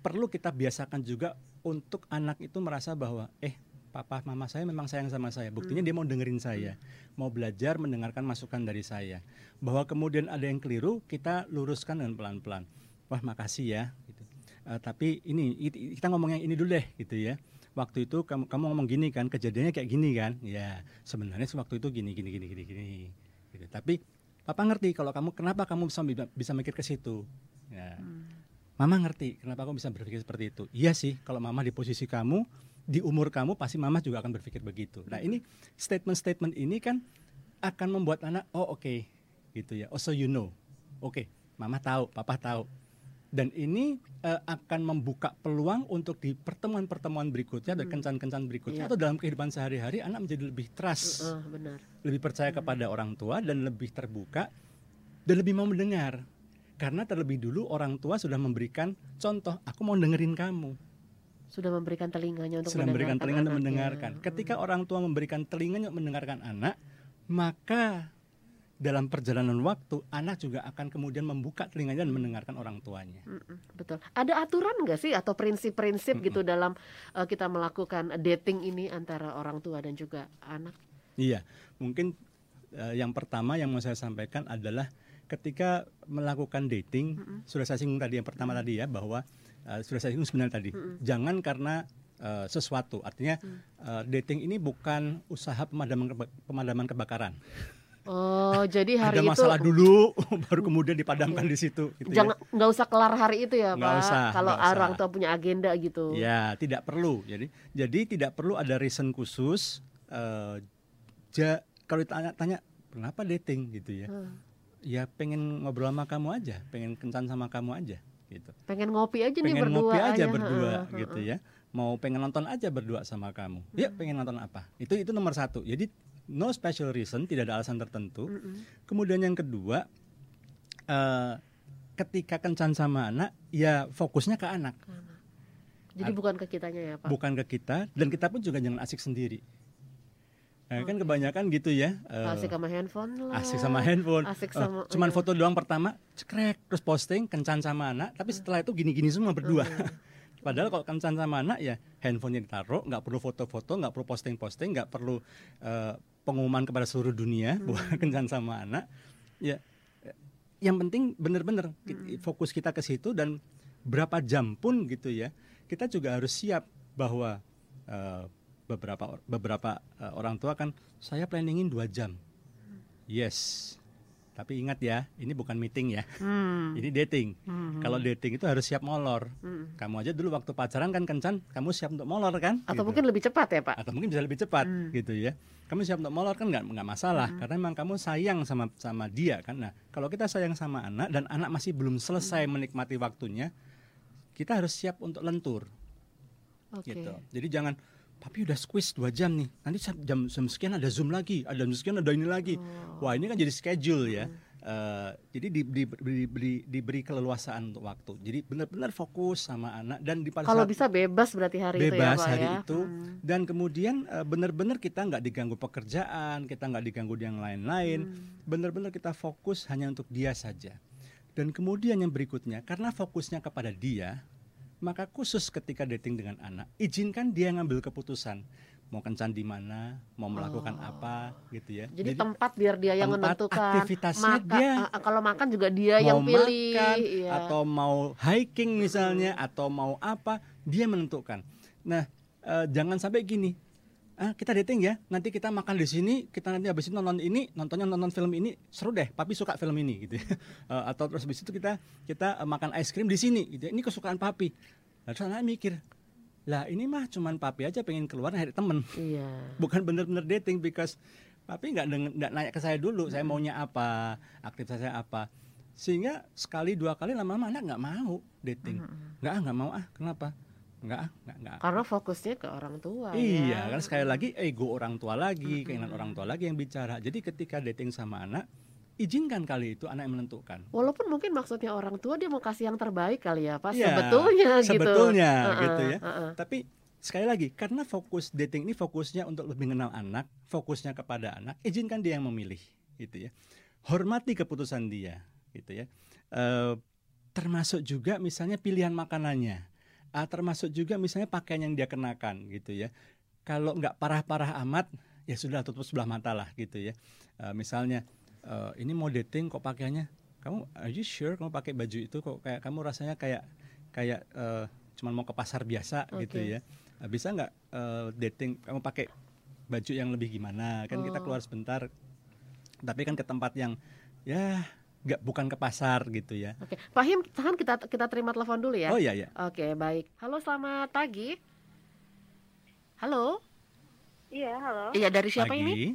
perlu kita biasakan juga untuk anak itu merasa bahwa eh papa mama saya memang sayang sama saya. Buktinya hmm. dia mau dengerin saya hmm. mau belajar mendengarkan masukan dari saya. Bahwa kemudian ada yang keliru kita luruskan dengan pelan-pelan. Wah makasih ya gitu. uh, tapi ini kita ngomong yang ini dulu deh gitu ya. Waktu itu kamu kamu ngomong gini kan kejadiannya kayak gini kan? Ya sebenarnya waktu itu gini gini gini gini gini gitu. Tapi papa ngerti kalau kamu kenapa kamu bisa bisa mikir ke situ? Ya. Hmm. mama ngerti kenapa kamu bisa berpikir seperti itu. Iya sih kalau mama di posisi kamu di umur kamu pasti mama juga akan berpikir begitu. Nah ini statement-statement ini kan akan membuat anak oh oke okay, gitu ya. Oh so you know, oke okay, mama tahu, papa tahu. Dan ini uh, akan membuka peluang untuk di pertemuan-pertemuan berikutnya hmm. dan kencan-kencan berikutnya yeah. atau dalam kehidupan sehari-hari anak menjadi lebih trust, uh, uh, benar. lebih percaya hmm. kepada orang tua dan lebih terbuka dan lebih mau mendengar. Karena terlebih dulu orang tua sudah memberikan contoh, aku mau dengerin kamu sudah memberikan telinganya untuk sudah memberikan telinga untuk mendengarkan. Ketika orang tua memberikan telinganya untuk mendengarkan anak, maka dalam perjalanan waktu anak juga akan kemudian membuka telinganya dan mendengarkan orang tuanya. Betul. Ada aturan nggak sih atau prinsip-prinsip gitu dalam uh, kita melakukan dating ini antara orang tua dan juga anak? Iya, mungkin uh, yang pertama yang mau saya sampaikan adalah ketika melakukan dating, mm -mm. sudah saya singgung tadi yang pertama mm -mm. tadi ya bahwa uh, sudah saya singgung sebenarnya tadi. Mm-hmm. Jangan karena uh, sesuatu. Artinya uh, dating ini bukan usaha pemadaman pemadaman kebakaran. Oh, jadi <laughs> hari ada masalah itu, <laughs> dulu, <laughs> baru kemudian dipadamkan di situ. Gitu ya. Jangan nggak usah kelar hari itu ya, nggak Pak. Usah, Kalau orang tua punya agenda gitu. Ya, tidak perlu. Jadi, jadi tidak perlu ada reason khusus. Uh, ja, kalau ditanya, tanya kenapa dating gitu ya? Hmm. Ya pengen ngobrol sama kamu aja, pengen kencan sama kamu aja gitu. Pengen ngopi aja pengen nih berdua. ngopi aja ya. berdua ha, ha, gitu ya. Mau pengen nonton aja berdua sama kamu. Hmm. Ya pengen nonton apa? Itu itu nomor satu. Jadi no special reason, tidak ada alasan tertentu. Hmm. Kemudian yang kedua, uh, ketika kencan sama anak, ya fokusnya ke anak. Jadi bukan ke kitanya ya Pak? Bukan ke kita, dan kita pun juga jangan asik sendiri. Nah, kan kebanyakan gitu ya. Uh, asik sama handphone lah. Asik sama handphone. Asik eh, sama. Uh, cuman iya. foto doang pertama, cekrek, terus posting kencan sama anak, tapi setelah itu gini-gini semua berdua. Uh, <laughs> Padahal kalau kencan sama anak ya handphonenya ditaruh, nggak perlu foto-foto, nggak perlu posting-posting, nggak perlu uh, pengumuman kepada seluruh dunia <laughs> hmm. bahwa kencan sama anak. Ya, yang penting benar-benar hmm. fokus kita ke situ dan berapa jam pun gitu ya, kita juga harus siap bahwa uh, beberapa beberapa uh, orang tua kan saya planningin dua jam yes tapi ingat ya ini bukan meeting ya hmm. ini dating hmm. kalau dating itu harus siap molor hmm. kamu aja dulu waktu pacaran kan kencan kamu siap untuk molor kan atau gitu. mungkin lebih cepat ya pak atau mungkin bisa lebih cepat hmm. gitu ya kamu siap untuk molor kan nggak nggak masalah hmm. karena memang kamu sayang sama sama dia kan nah kalau kita sayang sama anak dan anak masih belum selesai hmm. menikmati waktunya kita harus siap untuk lentur okay. gitu jadi jangan tapi udah squeeze dua jam nih nanti jam, jam sekian ada zoom lagi ada jam sekian ada ini lagi oh. wah ini kan jadi schedule ya Uh, jadi di, di, di, di, diberi keleluasaan untuk waktu. Jadi benar-benar fokus sama anak dan di Kalau saat bisa bebas berarti hari itu ya bebas Pak hari ya. itu Hmm. dan kemudian uh, benar-benar kita nggak diganggu pekerjaan, kita nggak diganggu di yang lain-lain. Hmm. Benar-benar kita fokus hanya untuk dia saja. Dan kemudian yang berikutnya, karena fokusnya kepada dia, maka khusus ketika dating dengan anak, izinkan dia ngambil keputusan mau kencan di mana, mau melakukan Oh. apa, gitu ya. Jadi, tempat biar dia yang menentukan. aktivitasnya Maka- dia. ah, ah, kalau makan juga dia mau yang pilih. makan iya. atau mau hiking misalnya atau mau apa, dia menentukan. Nah, eh, jangan sampai gini. Ah, kita dating ya. Nanti kita makan di sini, kita nanti habis itu nonton ini, nontonnya nonton film ini, seru deh. Papi suka film ini gitu. ya. <laughs> Eh, atau terus habis itu kita kita eh, makan es krim di sini gitu. ya. Ini kesukaan papi. Lalu terus anak mikir, lah ini mah cuman papi aja pengen keluar hari temen Iya. <laughs> bukan bener-bener dating because papi nggak nggak nanya ke saya dulu saya maunya apa aktivitas saya apa sehingga sekali dua kali lama-lama anak nggak mau dating nggak ah nggak mau ah kenapa nggak ah nggak nggak Karena fokusnya ke orang tua iya ya. kan sekali lagi ego orang tua lagi keinginan orang tua lagi yang bicara jadi ketika dating sama anak izinkan kali itu anak yang menentukan Walaupun mungkin maksudnya orang tua dia mau kasih yang terbaik kali ya, Pak. Iya, sebetulnya gitu. sebetulnya Heeh, gitu ya. heeh. Tapi sekali lagi karena fokus dating ini fokusnya untuk lebih mengenal anak, fokusnya kepada anak, izinkan dia yang memilih, gitu ya. Hormati keputusan dia, gitu ya. Eh, termasuk juga misalnya pilihan makanannya, ah, termasuk juga misalnya pakaian yang dia kenakan, gitu ya. Kalau nggak parah-parah amat, ya sudah tutup sebelah mata lah, gitu ya. Eh, misalnya eh, ini mau dating kok pakaiannya, kamu are you sure kamu pakai baju itu kok kayak kamu rasanya kayak kayak eh, cuman mau ke pasar biasa gitu Oke. ya. Eh, Bisa nggak eh, dating kamu pakai baju yang lebih gimana? Kan kita Oh. keluar sebentar, tapi kan ke tempat yang ya nggak bukan ke pasar gitu ya. Oke, Pak Him, tahan kita kita terima telepon dulu ya. Oh iya ya. Oke, baik. Halo, selamat pagi. Halo. Iya, halo. Iya, dari siapa Pagi. ini?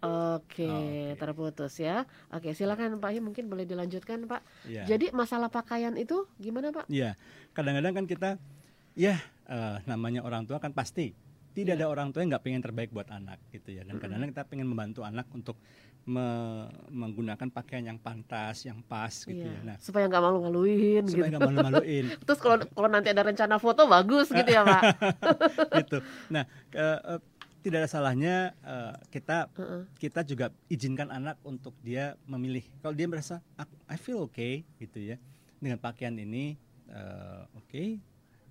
Oke, Oke. terputus ya. Oke, silakan Pak Him mungkin boleh dilanjutkan, Pak. Iya. Jadi masalah pakaian itu gimana, Pak? Iya, kadang-kadang kan kita, ya eh, namanya orang tua kan pasti tidak Iya. ada orang tua yang nggak pengen terbaik buat anak gitu ya. Dan kadang-kadang kita pengen membantu anak untuk me- menggunakan pakaian yang pantas, yang pas gitu Iya, ya. Nah, supaya nggak malu-maluin gitu. supaya nggak malu-maluin <laughs> Terus kalau kalau nanti ada rencana foto bagus gitu ya, Pak. <laughs> gitu. Nah, ke- eh, tidak ada salahnya eh, kita Heeh. kita juga izinkan anak untuk dia memilih. Kalau dia merasa "Ak- I feel okay gitu ya dengan pakaian ini eh, oke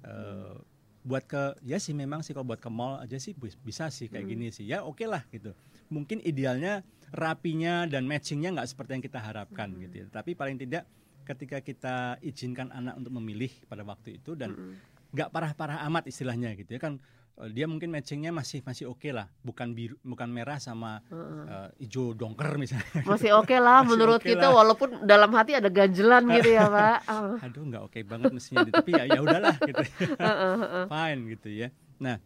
eh, buat ke ya sih memang sih kalau buat ke mall aja sih bis- bisa sih kayak gini sih ya oke lah gitu. Mungkin idealnya rapinya dan matchingnya nggak seperti yang kita harapkan gitu ya. Tapi paling tidak ketika kita izinkan anak untuk memilih pada waktu itu dan nggak parah-parah amat istilahnya gitu ya. Kan eh, dia mungkin matchingnya masih masih oke lah. Bukan biru bukan merah sama eh, hijau dongker misalnya Masih oke lah <laughs> Masih menurut oke kita lah. walaupun dalam hati ada ganjelan <laughs> gitu ya, Pak. Ah. aduh nggak oke banget mestinya tapi ya ya udahlah gitu. <laughs> Fine gitu ya. Nah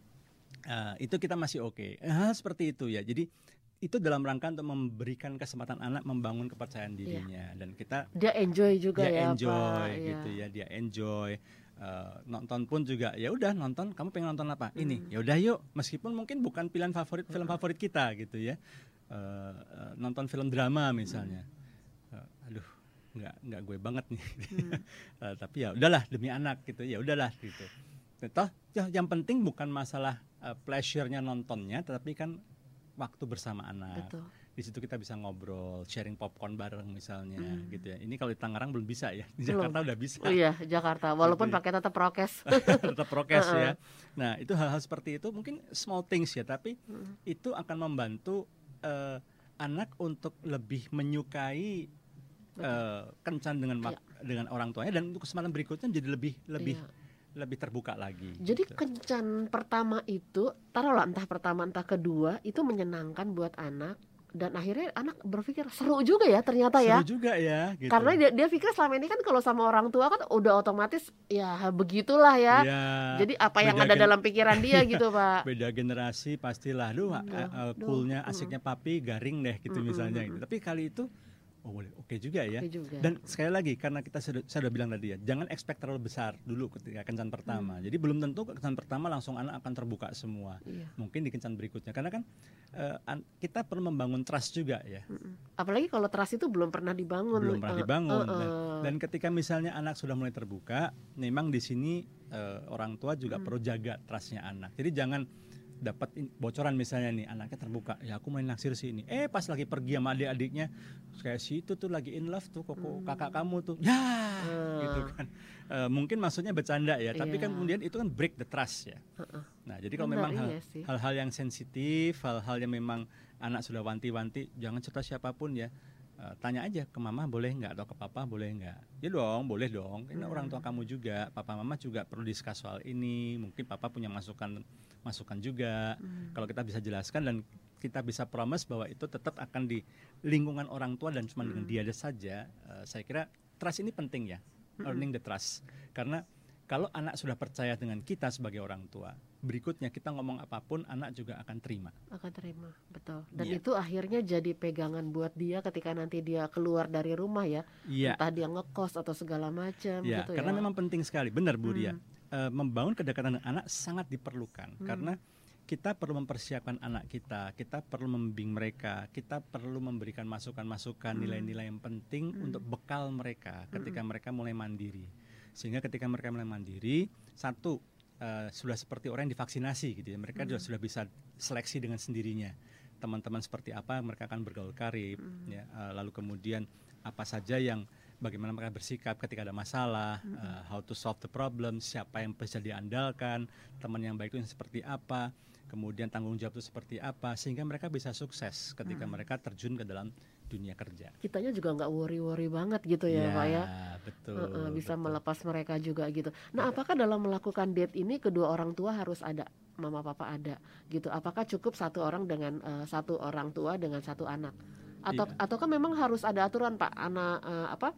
eh, itu kita masih oke. Hal seperti itu ya. Jadi itu dalam rangka untuk memberikan kesempatan anak membangun kepercayaan dirinya. Dan kita Dia enjoy juga dia ya, enjoy Pak. Iya. gitu ya dia enjoy. Eh, nonton pun juga ya udah nonton kamu pengen nonton apa? Hmm. ini ya udah yuk. Meskipun mungkin bukan pilihan favorit film favorit kita gitu ya. Eh, eh, nonton film drama misalnya. Eh, aduh nggak nggak gue banget nih. Hmm. <laughs> Eh, tapi ya udahlah demi anak gitu ya udahlah gitu. Toh ya, yang penting bukan masalah eh, pleasure-nya nontonnya tetapi kan waktu bersama anak Betul. di situ kita bisa ngobrol, sharing popcorn bareng misalnya, gitu ya. Ini kalau di Tangerang belum bisa ya, di Hmm. Belum. Jakarta udah bisa, Oh iya, Jakarta. Walaupun Gitu ya. pakai tetap prokes. <laughs> tetap prokes ya. Nah itu hal-hal seperti itu mungkin small things ya, tapi Hmm. itu akan membantu eh, anak untuk lebih menyukai eh, kencan dengan mak- dengan orang tuanya dan untuk kesempatan berikutnya jadi lebih lebih Iya. Lebih terbuka lagi. Jadi gitu. kencan pertama itu, taruhlah entah pertama entah kedua, itu menyenangkan buat anak dan akhirnya anak berpikir seru juga ya ternyata ya. seru juga ya. Gitu. Karena dia, dia pikir selama ini kan kalau sama orang tua kan udah otomatis ya begitulah ya. Iya, Jadi apa yang ada dalam pikiran dia gitu, <laughs> Pak. beda generasi pastilah, duh, Duh, eh, eh, duh, coolnya asiknya papi garing deh gitu Mm, mm, misalnya. mm, Gitu. Tapi kali itu oh boleh oke juga ya Oke juga. dan sekali lagi karena kita sudah saya sudah bilang tadi ya jangan expect terlalu besar dulu ketika kencan pertama jadi belum tentu kencan pertama langsung anak akan terbuka semua Iya. mungkin di kencan berikutnya karena kan an- kita perlu membangun trust juga ya. Apalagi kalau trust itu belum pernah dibangun. belum pernah Eh, dibangun eh, dan, eh. dan ketika misalnya anak sudah mulai terbuka memang di sini eh, orang tua juga Hmm. perlu jaga trustnya anak jadi jangan dapat bocoran misalnya nih anaknya terbuka ya aku main naksir sih ini eh pas lagi pergi sama adik-adiknya kayak si itu tuh lagi in love tuh kok Hmm. kakak kamu tuh ya Ah. gitu kan Eh, mungkin maksudnya bercanda ya tapi kan Iya. kemudian itu kan break the trust ya Heeh. nah jadi kalau Benar, memang hal- iya hal-hal yang sensitif hal-hal yang memang anak sudah wanti-wanti jangan cerita siapa pun ya Eh, tanya aja ke mama boleh nggak? atau ke papa boleh nggak? Ya dong boleh dong. Ini orang tua kamu juga. Papa mama juga perlu diskus soal ini. Mungkin papa punya masukan masukan juga. Hmm. kalau kita bisa jelaskan dan kita bisa promise bahwa itu tetap akan di lingkungan orang tua dan cuma dengan dia saja eh, saya kira trust ini penting ya. Earning the trust. Karena kalau anak sudah percaya dengan kita sebagai orang tua berikutnya kita ngomong apa pun anak juga akan terima akan terima betul dan Iya. itu akhirnya jadi pegangan buat dia ketika nanti dia keluar dari rumah ya iya entah dia ngekos atau segala macam Ya, gitu karena ya memang penting sekali, benar Bu Ria. Hmm. Eh, membangun kedekatan dengan anak sangat diperlukan Hmm. karena kita perlu mempersiapkan anak kita, kita perlu membimbing mereka, kita perlu memberikan masukan-masukan, Hmm. nilai-nilai yang penting Hmm. untuk bekal mereka ketika mereka mulai mandiri. Sehingga ketika mereka mulai mandiri, satu eh, sudah seperti orang yang divaksinasi gitu ya, mereka juga Hmm. sudah bisa seleksi dengan sendirinya. Teman-teman seperti apa mereka akan bergaul karib, Hmm. ya. Eh, lalu kemudian apa saja yang bagaimana mereka bersikap ketika ada masalah, uh, how to solve the problem, siapa yang bisa diandalkan, teman yang baik itu yang seperti apa, kemudian tanggung jawab itu seperti apa, sehingga mereka bisa sukses ketika mereka terjun ke dalam dunia kerja. kitanya juga nggak worry-worry banget gitu ya, Pak ya betul. Heeh, bisa betul. melepas mereka juga gitu. Nah, apakah dalam melakukan date ini kedua orang tua harus ada, mama papa ada gitu? Apakah cukup satu orang dengan eh, satu orang tua dengan satu anak? Atau Iya. ataukah memang harus ada aturan Pak? Anak eh, apa?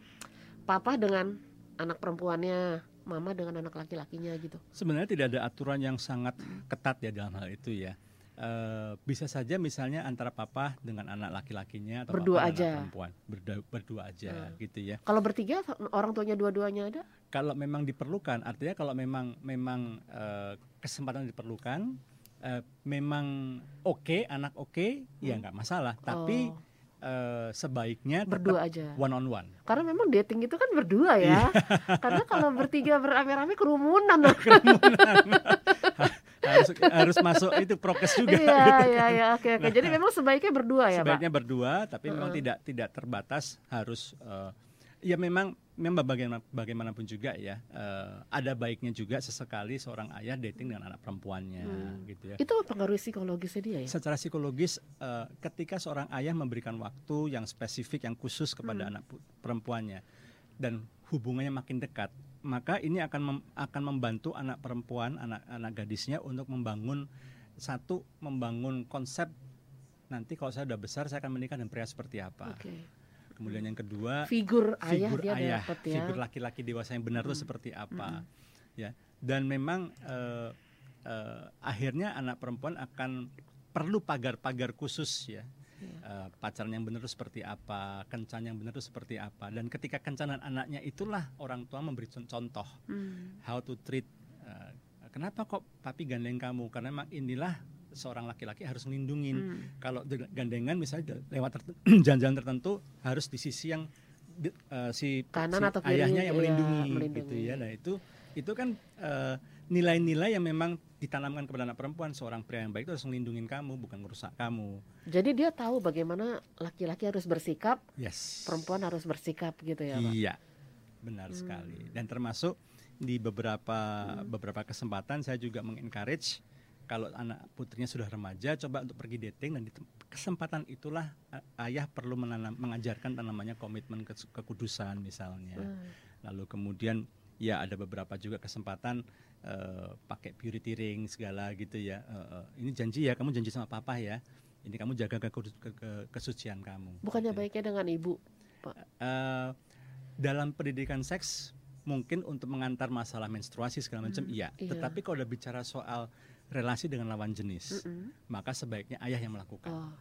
Papa dengan anak perempuannya, mama dengan anak laki-lakinya gitu. Sebenarnya tidak ada aturan yang sangat ketat ya dalam hal itu ya. Eh, bisa saja misalnya antara papa dengan anak laki-lakinya atau Berdua papa aja. anak perempuan berdua, berdua aja Hmm. gitu ya. Kalau bertiga orang tuanya dua-duanya ada? kalau memang diperlukan artinya kalau memang memang eh, kesempatan diperlukan eh, memang oke anak oke ya nggak masalah tapi Oh, eh, sebaiknya berdua aja. one on one Karena memang dating itu kan berdua Iya. ya. Karena kalau bertiga berame-rame kerumunan. <laughs> <laughs> harus harus masuk itu prokes juga Iya, iya, iya. Oke, oke. Jadi memang sebaiknya berdua ya, Pak. sebaiknya berdua tapi memang Heeh. tidak tidak terbatas harus eh, ya memang memang bagaimana bagaimanapun juga ya eh, ada baiknya juga sesekali seorang ayah dating dengan anak perempuannya Hmm. gitu ya Itu pengaruh psikologisnya dia ya? secara psikologis eh, ketika seorang ayah memberikan waktu yang spesifik yang khusus kepada Hmm. anak pu- perempuannya dan hubungannya makin dekat maka ini akan mem- akan membantu anak perempuan anak anak gadisnya untuk membangun satu membangun konsep nanti kalau saya udah besar saya akan menikah dan pria seperti apa Oke. kemudian yang kedua Figur ayah figur dia ayah dapat ya. figur laki-laki dewasa yang benar itu Mm. seperti apa ya dan memang eh, eh, akhirnya anak perempuan akan perlu pagar-pagar khusus ya Iya. Eh, pacaran yang benar itu seperti apa kencan yang benar itu seperti apa dan ketika kencanan anaknya itulah orang tua memberi con- contoh Hmm. how to treat eh, kenapa kok papi gandeng kamu karena memang inilah seorang laki-laki harus ngelindungin Hmm. kalau de- gandengan misalnya lewat <clears throat> jalan-jalan tertentu harus di sisi yang di- eh, si, Kanan si atau kiri, ayahnya yang iya, melindungi, melindungi. gitu ya. Nah itu itu kan eh, nilai-nilai yang memang ditanamkan kepada anak perempuan seorang pria yang baik itu harus melindungi kamu bukan merusak kamu. Jadi dia tahu bagaimana laki-laki harus bersikap, Yes. perempuan harus bersikap gitu ya, Pak. Iya, benar Hmm. sekali. Dan termasuk di beberapa beberapa kesempatan saya juga mengencourage kalau anak putrinya sudah remaja coba untuk pergi dating dan di kesempatan itulah a- ayah perlu menanam, mengajarkan namanya komitmen kes- kekudusan misalnya. Hmm. Lalu kemudian ya ada beberapa juga kesempatan eh, pakai purity ring segala gitu ya. Eh, eh, ini janji ya kamu janji sama papa ya. Ini kamu jaga kekudus- ke- ke- kesucian kamu. Bukannya gitu. baiknya dengan ibu. Eh, dalam pendidikan seks mungkin untuk mengantar masalah menstruasi segala macam Hmm, iya. iya. Tetapi kalau udah bicara soal relasi dengan lawan jenis, Mm-mm. maka sebaiknya ayah yang melakukan, Oh,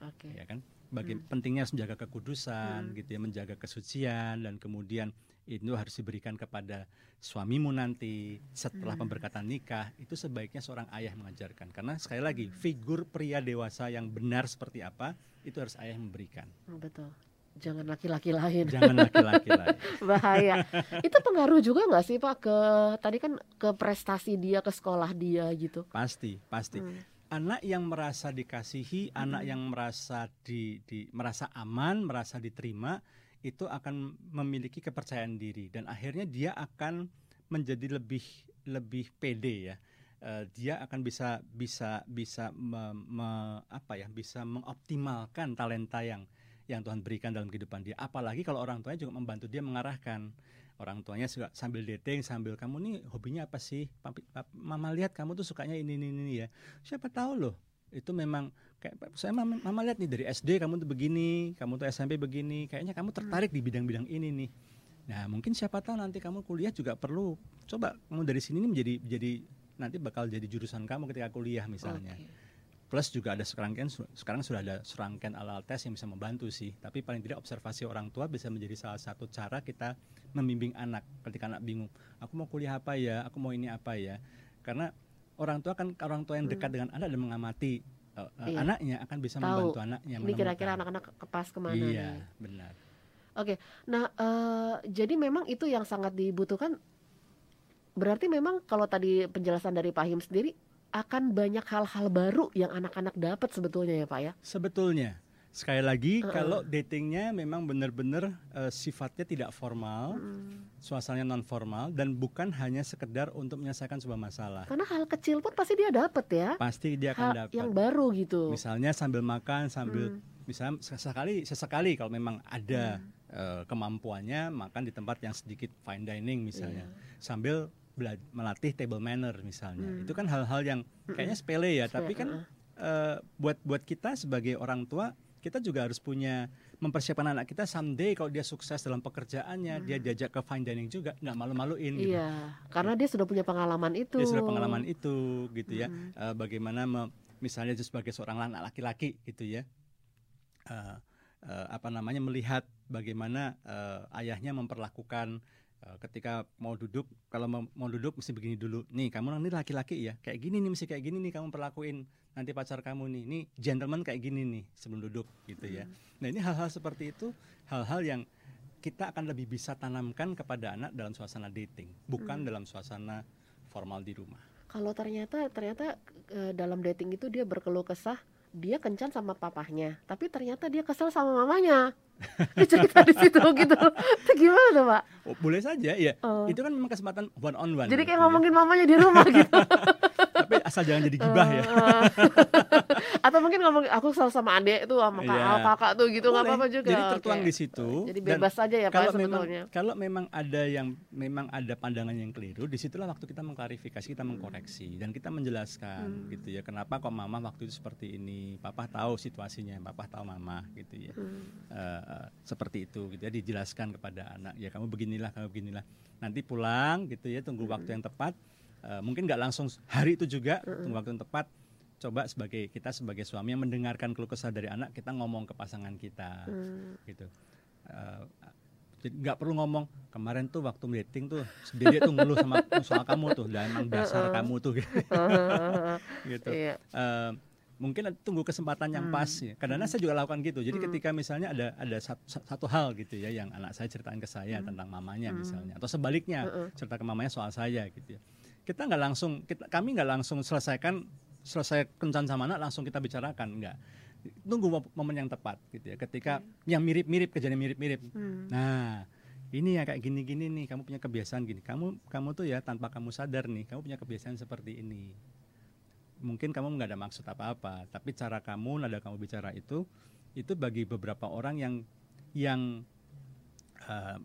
oke. ya kan? bagi Hmm. pentingnya harus menjaga kekudusan Hmm. gitu ya menjaga kesucian dan kemudian itu harus diberikan kepada suamimu nanti setelah Hmm. pemberkatan nikah itu sebaiknya seorang ayah mengajarkan karena sekali lagi Hmm. figur pria dewasa yang benar seperti apa itu harus ayah memberikan Hmm, Betul. Jangan laki-laki lain. jangan laki-laki lain <laughs> Bahaya. Itu pengaruh juga nggak sih Pak ke tadi kan ke prestasi dia, ke sekolah dia gitu. pasti pasti Hmm. anak yang merasa dikasihi, anak Mm-mm. yang merasa di, di merasa aman, merasa diterima, itu akan memiliki kepercayaan diri dan akhirnya dia akan menjadi lebih lebih pede ya. Eh, dia akan bisa bisa bisa me- me- apa ya bisa mengoptimalkan talenta yang yang Tuhan berikan dalam kehidupan dia. Apalagi kalau orang tuanya juga membantu dia mengarahkan. Orang tuanya juga sambil dating, sambil kamu nih hobinya apa sih? Mama lihat kamu tuh sukanya ini ini ini ya. Siapa tahu loh. Itu memang kayak saya mama, mama lihat nih dari SD kamu tuh begini, kamu tuh SMP begini. Kayaknya kamu tertarik di bidang-bidang ini nih. Nah, mungkin siapa tahu nanti kamu kuliah juga perlu coba kamu dari sini nih menjadi jadi nanti bakal jadi jurusan kamu ketika kuliah misalnya. Oke. Plus juga ada serangkaian sekarang sudah ada serangkaian alat tes yang bisa membantu sih. Tapi paling tidak observasi orang tua bisa menjadi salah satu cara kita membimbing anak ketika anak bingung. Aku mau kuliah apa ya? Aku mau ini apa ya? Karena orang tua kan orang tua yang dekat dengan anak dan mengamati uh, uh, Iya. anaknya akan bisa Tahu. membantu anaknya. Ini kira-kira anak-anak kepas ke mana Iya, nih? benar. Nah, eh, jadi memang itu yang sangat dibutuhkan. Berarti memang kalau tadi penjelasan dari Pak Him sendiri akan banyak hal-hal baru yang anak-anak dapat sebetulnya ya Pak ya. Sebetulnya sekali lagi Heeh. kalau datingnya memang benar-benar uh, sifatnya tidak formal, Mm. suasananya non formal dan bukan hanya sekedar untuk menyelesaikan sebuah masalah. Karena hal kecil pun pasti dia dapat ya. Pasti dia akan dapat. yang baru gitu. Misalnya sambil makan, sambil Mm. misalnya sesekali sesekali kalau memang ada Hmm. eh, kemampuannya makan di tempat yang sedikit fine dining misalnya Iya. sambil melatih table manner misalnya Hmm. itu kan hal-hal yang kayaknya sepele ya tapi kan Heeh. eh, buat buat kita sebagai orang tua kita juga harus punya mempersiapkan anak kita someday kalau dia sukses dalam pekerjaannya dia diajak ke fine dining juga nggak malu-maluin gitu Hmm. Iya, karena dia sudah punya pengalaman itu. dia sudah pengalaman itu gitu ya Mm. Eh, bagaimana me- misalnya sebagai seorang anak laki-laki gitu ya Eh, eh, apa namanya melihat bagaimana eh, ayahnya memperlakukan ketika mau duduk kalau mau, mau duduk mesti begini dulu. Nih kamu nanti laki-laki ya? Kayak gini nih mesti kayak gini nih kamu perlakuin nanti pacar kamu nih. Nih gentleman kayak gini nih sebelum duduk gitu ya. Nah ini hal-hal seperti itu hal-hal yang kita akan lebih bisa tanamkan kepada anak dalam suasana dating bukan dalam suasana formal di rumah. Kalau ternyata ternyata eh, dalam dating itu dia berkeluh kesah, dia kencan sama papahnya, tapi ternyata dia kesel sama mamanya. <laughs> Dia cerita di situ gitu. Itu gimana tuh, Pak? Oh, boleh saja ya. Oh. Itu kan memang kesempatan one on one. Jadi kayak ngomongin mamanya di rumah gitu. <laughs> Tapi asal jangan jadi gibah ya. <laughs> Atau mungkin ngomong aku kesel sama adek itu sama kakak, Iya. kakak tuh gitu nggak apa-apa juga. Jadi tertuang Oke. di situ. Jadi bebas saja ya Pak kalau memang sebetulnya. kalau memang ada yang memang ada pandangan yang keliru, di situlah waktu kita mengklarifikasi, kita mengkoreksi dan kita menjelaskan Hmm. gitu ya. Kenapa kok mama waktu itu seperti ini? Papa tahu situasinya, papa tahu mama gitu ya. Hmm. Eh, seperti itu gitu ya dijelaskan kepada anak ya kamu beginilah kamu beginilah nanti pulang gitu ya tunggu waktu yang tepat Eh, mungkin nggak langsung hari itu juga tunggu waktu yang tepat coba sebagai kita sebagai suami yang mendengarkan keluh kesah dari anak kita ngomong ke pasangan kita Hmm. gitu jadi nggak perlu ngomong kemarin tuh waktu meeting tuh dia tuh ngeluh sama soal kamu tuh dan emang dasar kamu tuh gitu. <laughs> Eh, mungkin tunggu kesempatan yang Hmm. pas ya. Kadang-kadang saya juga lakukan gitu. Jadi ketika misalnya ada ada satu, satu hal gitu ya yang anak saya ceritain ke saya tentang mamanya misalnya atau sebaliknya Heeh. cerita ke mamanya soal saya gitu ya. Kita nggak langsung kita kami nggak langsung selesaikan selesai kencan sama anak langsung kita bicarakan enggak. Tunggu mom- momen yang tepat gitu ya. Ketika yang mirip-mirip kejadian mirip-mirip. Hmm. Nah, ini ya kayak gini-gini nih, kamu punya kebiasaan gini. Kamu kamu tuh ya tanpa kamu sadar nih, kamu punya kebiasaan seperti ini. Mungkin kamu nggak ada maksud apa-apa, tapi cara kamu, nada kamu bicara itu, itu bagi beberapa orang yang yang eh,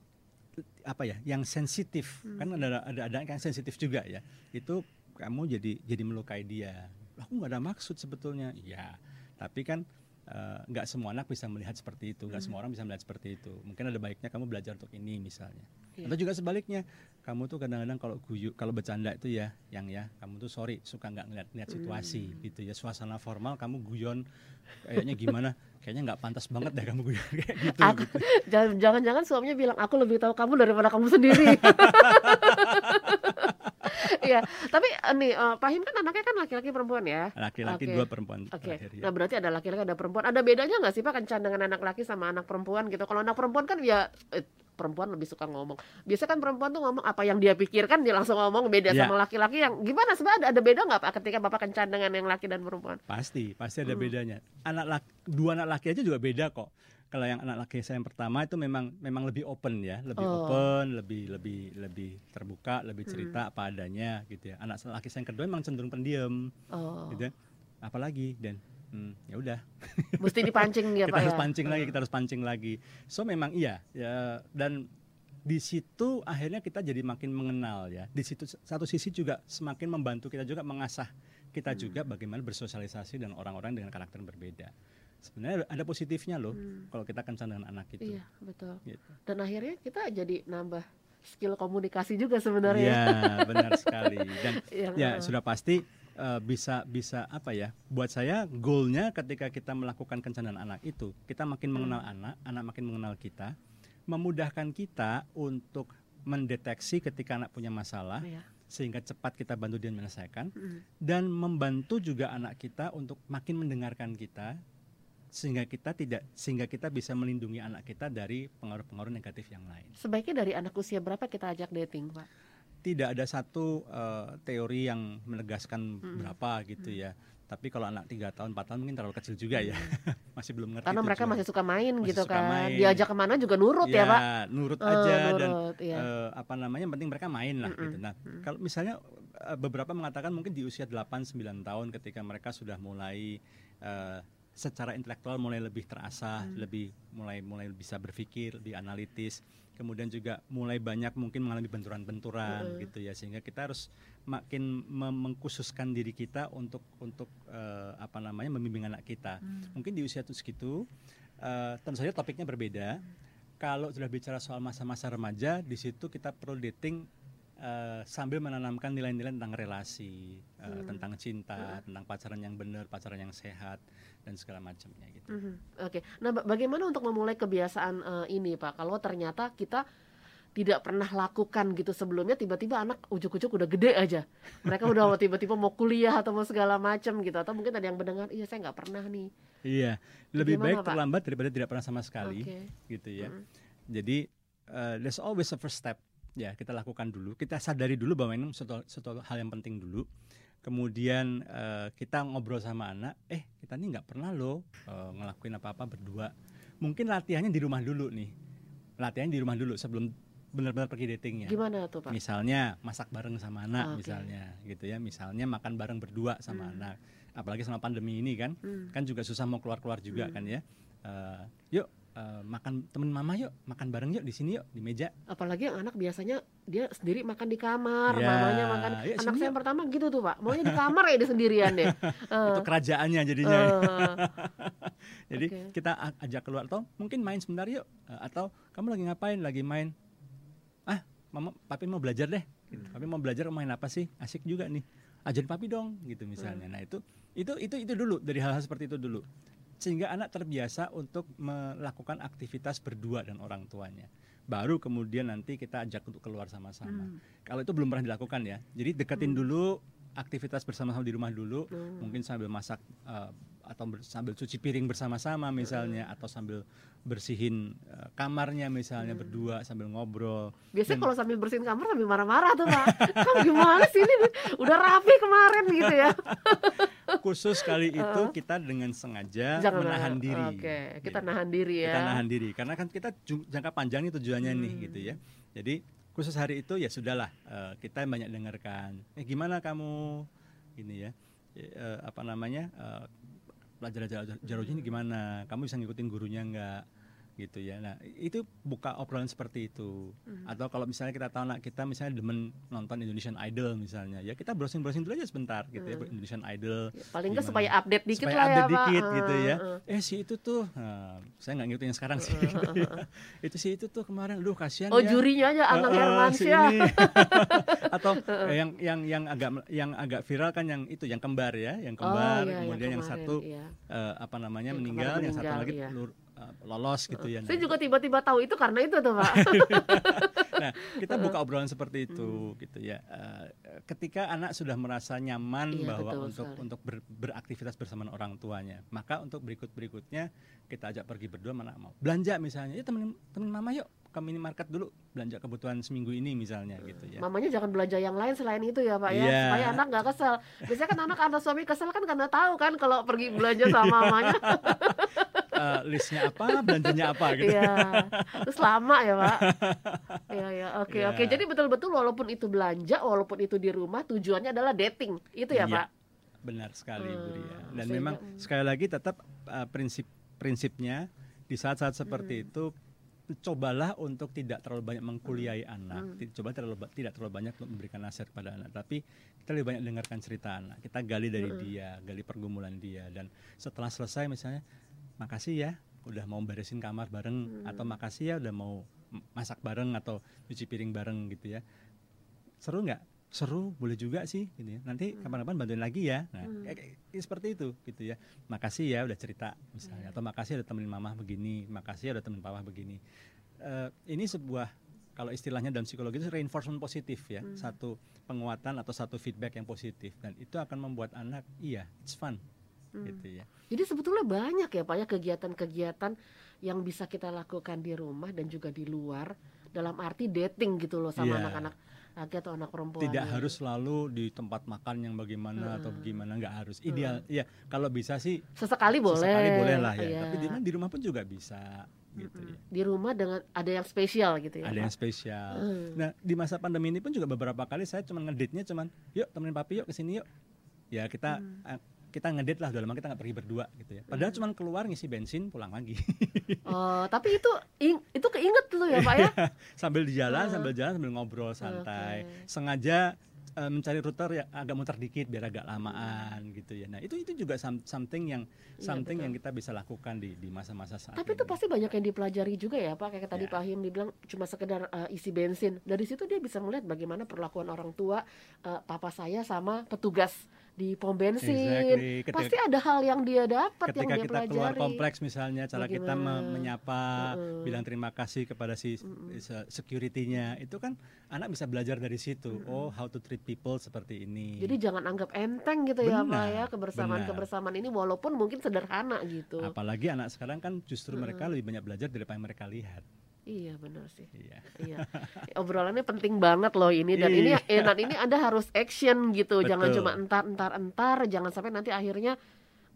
apa ya, yang sensitif. Kan ada ada ada yang sensitif juga ya. Itu kamu jadi jadi melukai dia. Aku nggak ada maksud sebetulnya. Iya, tapi kan eh, nggak semua anak bisa melihat seperti itu, nggak semua orang bisa melihat seperti itu. Mungkin ada baiknya kamu belajar untuk ini misalnya. Iya. Atau juga sebaliknya, kamu tuh kadang-kadang kalau guyu, kalau bercanda itu ya, yang ya, kamu tuh sorry suka nggak ngeliat-ngeliat situasi gitu ya. Suasana formal kamu guyon, kayaknya gimana? Kayaknya nggak pantas banget deh kamu guyon kayak gitu. Aku, gitu. jangan- <laughs> jangan-jangan suaminya bilang aku lebih tahu kamu daripada kamu sendiri. <laughs> Iya, tapi eh, nih eh, Pak Him kan anaknya kan laki-laki perempuan ya. Laki-laki Oke. dua perempuan Oke, terakhir ya. nah berarti ada laki-laki ada perempuan. Ada bedanya nggak sih Pak kencan dengan anak laki sama anak perempuan gitu? Kalau anak perempuan kan ya eh, perempuan lebih suka ngomong. Biasanya kan perempuan tuh ngomong apa yang dia pikirkan dia langsung ngomong beda Ya. sama laki-laki yang gimana sebenarnya ada, ada beda nggak Pak ketika Bapak kencan dengan yang laki dan perempuan? Pasti, pasti ada Hmm. bedanya. Anak laki, dua anak laki aja juga beda kok. Kalau yang anak laki saya yang pertama itu memang memang lebih open ya, lebih Oh. open, lebih lebih lebih terbuka, lebih Hmm. cerita apa adanya gitu ya. Anak laki saya yang kedua memang cenderung pendiam Oh, gitu ya. Apalagi dan hmm, ya udah mesti dipancing ya <laughs> kita Pak harus ya. pancing lagi, kita harus pancing lagi. So memang iya ya dan di situ akhirnya kita jadi makin mengenal ya. Di situ satu sisi juga semakin membantu kita juga mengasah kita Hmm. juga bagaimana bersosialisasi dengan orang-orang dengan karakter yang berbeda. Sebenarnya ada positifnya loh kalau kita kencan dengan anak itu. Hmm. Iya betul. Gitu. Dan akhirnya kita jadi nambah skill komunikasi juga sebenarnya. Iya, <laughs> benar sekali. Dan Yang, ya eh, sudah pasti eh, bisa bisa apa ya? Buat saya goalnya ketika kita melakukan kencan dengan anak itu, kita makin mengenal anak, anak makin mengenal kita, memudahkan kita untuk mendeteksi ketika anak punya masalah Iya. sehingga cepat kita bantu dia menyelesaikan Mm. dan membantu juga anak kita untuk makin mendengarkan kita sehingga kita tidak sehingga kita bisa melindungi anak kita dari pengaruh-pengaruh negatif yang lain. Sebaiknya dari anak usia berapa kita ajak dating, Pak? Tidak ada satu eh, teori yang menegaskan berapa gitu ya. Tapi kalau anak tiga tahun, 4 tahun mungkin terlalu kecil juga ya, <laughs> masih belum ngerti. Karena mereka masih suka main Masih gitu suka kan. main. Diajak ke mana juga nurut ya, Pak. nurut Eh, aja dan nurut, iya. eh, apa namanya yang penting mereka main lah gitu. Nah, kalau misalnya eh, beberapa mengatakan mungkin di usia 8 9 tahun ketika mereka sudah mulai eh, secara intelektual mulai lebih terasah, Mm. lebih mulai mulai bisa berpikir, lebih analitis. Kemudian juga mulai banyak mungkin mengalami benturan-benturan gitu ya sehingga kita harus makin mengkhususkan diri kita untuk untuk eh, apa namanya membimbing anak kita. Mungkin di usia itu segitu eh, tentu saja topiknya berbeda. Kalau sudah bicara soal masa-masa remaja, di situ kita perlu dating eh, sambil menanamkan nilai-nilai tentang relasi, eh, tentang cinta, tentang pacaran yang benar, pacaran yang sehat dan segala macamnya gitu. Mhm. Oke. Nah, ba- bagaimana untuk memulai kebiasaan eh, ini, Pak? Kalau ternyata kita tidak pernah lakukan gitu sebelumnya tiba-tiba anak ujuk-ujuk udah gede aja mereka udah <laughs> tiba-tiba mau kuliah atau mau segala macam gitu atau mungkin ada yang mendengar iya saya nggak pernah nih Iya, lebih Gimana, baik Pak? terlambat daripada tidak pernah sama sekali, Oke. gitu ya. Jadi eh, there's always a first step. Ya, kita lakukan dulu. Kita sadari dulu bahwa ini suatu, suatu hal yang penting dulu. Kemudian eh, kita ngobrol sama anak, eh kita nih nggak pernah loh eh, ngelakuin apa-apa berdua. Mungkin latihannya di rumah dulu nih. Latihannya di rumah dulu sebelum benar-benar pergi datingnya. gimana tuh pak Misalnya masak bareng sama anak Oke. misalnya gitu ya. Misalnya makan bareng berdua sama anak. Apalagi sama pandemi ini kan. Hmm. Kan juga susah mau keluar-keluar juga kan ya. Eh, yuk eh, makan temen mama yuk, makan bareng yuk di sini yuk di meja. apalagi yang anak biasanya dia sendiri makan di kamar Ya, mamanya makan ya, anak saya yuk. yang pertama gitu tuh pak maunya di kamar ya dia sendirian deh <laughs> Eh, Itu kerajaannya jadinya. ya. eh, <laughs> Jadi oke. kita ajak keluar atau mungkin main sebentar yuk. Eh, atau kamu lagi ngapain? Lagi main. Ah, mama papi mau belajar deh. Gitu. Papi mau belajar main apa sih? Asik juga nih. Ajarin papi dong gitu misalnya. Nah, itu itu itu itu dulu dari hal-hal seperti itu dulu. Sehingga anak terbiasa untuk melakukan aktivitas berdua dan orang tuanya. Baru kemudian nanti kita ajak untuk keluar sama-sama. Kalau itu belum pernah dilakukan ya. Jadi deketin dulu aktivitas bersama-sama di rumah dulu, mungkin sambil masak eh, atau ber- sambil cuci piring bersama-sama misalnya atau sambil bersihin eh, kamarnya misalnya berdua sambil ngobrol. biasanya kalau sambil bersihin kamar sambil marah-marah tuh pak <laughs> kamu gimana sih ini udah rapi kemarin gitu ya <laughs> Khusus kali <laughs> itu kita dengan sengaja Jangan menahan diri. oke kita Gitu. nahan diri ya Kita nahan diri karena kan kita jangka panjang nih tujuannya nih Hmm. gitu ya. Jadi khusus hari itu ya sudahlah eh, kita banyak dengarkan. Eh gimana kamu ini ya? eh, apa namanya? eh, pelajaran jar- jarojnya ini gimana? Kamu bisa ngikutin gurunya enggak? Gitu ya. Nah, itu buka obrolan seperti itu. Atau kalau misalnya kita tahu anak kita misalnya demen nonton Indonesian Idol misalnya, ya kita browsing-browsing dulu aja sebentar gitu ya Indonesian Idol. Ya, paling nggak supaya update dikit supaya lah ya update Pak. dikit Eh, gitu ya. eh. Eh si itu tuh, nah, saya nggak ngikutin yang sekarang sih. gitu <laughs> ya. Itu si itu tuh kemarin, aduh kasihan Oh ya. jurinya aja Anang Eh, eh, si Hermansyah. ini. <laughs> Atau eh, yang yang yang agak yang agak viral kan yang itu yang kembar ya, yang kembar, iya, yang kemudian yang, kemarin, satu iya. eh, apa namanya Yang meninggal, kemarin yang satu meninggal, lagi iya. Eh, lolos gitu ya. Saya Nah, juga tiba-tiba tahu itu karena itu tuh Pak. <laughs> Nah, kita buka obrolan seperti itu gitu ya. Eh, ketika anak sudah merasa nyaman Iya, bahwa betul untuk sekali. untuk ber- beraktivitas bersama orang tuanya, maka untuk berikut-berikutnya kita ajak pergi berdua mana mau. Belanja misalnya, ya temenin temenin mama yuk ke minimarket dulu belanja kebutuhan seminggu ini misalnya gitu ya. Mamanya jangan belanja yang lain selain itu ya Pak ya, Iya. supaya anak nggak kesel. Biasanya kan anak anak suami kesel kan karena tahu kan kalau pergi belanja sama mamanya. <laughs> Eh, listnya apa, belanjanya apa gitu. Iya. Terus lama ya Pak. <laughs> Iya ya, oke Iya. oke. Jadi betul-betul walaupun itu belanja, walaupun itu di rumah, tujuannya adalah dating. Itu ya Iya. Pak. Benar sekali Bu Ria. Hmm, Dan sehingga- memang sekali lagi tetap uh, prinsip prinsipnya di saat-saat Hmm. seperti itu cobalah untuk tidak terlalu banyak mengkuliai Hmm. anak, Ti- coba terlalu tidak terlalu banyak untuk memberikan nasihat pada anak, tapi kita lebih banyak dengarkan cerita anak, kita gali dari Hmm. dia, gali pergumulan dia, dan setelah selesai misalnya, makasih ya udah mau beresin kamar bareng, Hmm. atau makasih ya udah mau masak bareng atau cuci piring bareng gitu ya, seru nggak? Seru, boleh juga sih, gitu ya. Nanti kapan-kapan bantuin lagi ya. Nah, Hmm. kayak- kayak seperti itu, gitu ya. Makasih ya udah cerita, misalnya. Atau makasih udah temenin mama begini, makasih ya udah temenin papa begini. Eh, ini sebuah kalau istilahnya dalam psikologi itu reinforcement positif ya, Hmm. satu penguatan atau satu feedback yang positif dan itu akan membuat anak iya, it's fun, Hmm. gitu ya. Jadi sebetulnya banyak ya Pak ya kegiatan-kegiatan yang bisa kita lakukan di rumah dan juga di luar dalam arti dating gitu loh sama Iya. anak-anak laki atau anak perempuan. Tidak harus selalu di tempat makan yang bagaimana atau Hmm. bagaimana nggak harus. Ideal, ya kalau bisa sih sesekali boleh. sesekali boleh lah ya. Iya. Tapi di, di rumah pun juga bisa, gitu ya. Di rumah dengan ada yang spesial gitu ya. ada yang spesial. Hmm. Nah di masa pandemi ini pun juga beberapa kali saya cuma ngedate-nya cuman, yuk temenin papi yuk ke sini yuk. Ya kita Hmm. Kita ngedate lah udah lama kita nggak pergi berdua gitu ya. Padahal cuman keluar ngisi bensin pulang lagi <laughs> Oh, tapi itu ing- itu keinget tuh ya Pak ya. sambil di jalan Ah. sambil jalan sambil ngobrol santai. Oke. Sengaja eh, mencari rute yang agak muter dikit biar agak lamaan gitu ya. Nah itu itu juga some- something yang Iya, something betul. yang kita bisa lakukan di di masa-masa saat Tapi ini. itu pasti banyak yang dipelajari juga ya Pak. Kayak tadi Ya. Pak Him dibilang cuma sekedar uh, isi bensin. Dari situ dia bisa melihat bagaimana perlakuan orang tua uh, papa saya sama petugas di pom bensin. Exactly. Ketika- Pasti ada hal yang dia dapat yang ketika dia kita pelajari. keluar kompleks misalnya cara kita me- menyapa Mm-mm. bilang terima kasih kepada si se- security-nya itu kan anak bisa belajar dari situ oh how to treat people seperti ini Jadi jangan anggap enteng gitu ya Pak Benar, ya kebersamaan-kebersamaan ini walaupun mungkin sederhana gitu. apalagi anak sekarang kan justru mereka lebih banyak belajar daripada yang mereka lihat Iya benar sih. iya Iya. Obrolannya penting banget loh ini dan ini Iya. eh, dan ini Anda harus action gitu. Jangan Betul. cuma entar entar entar, jangan sampai nanti akhirnya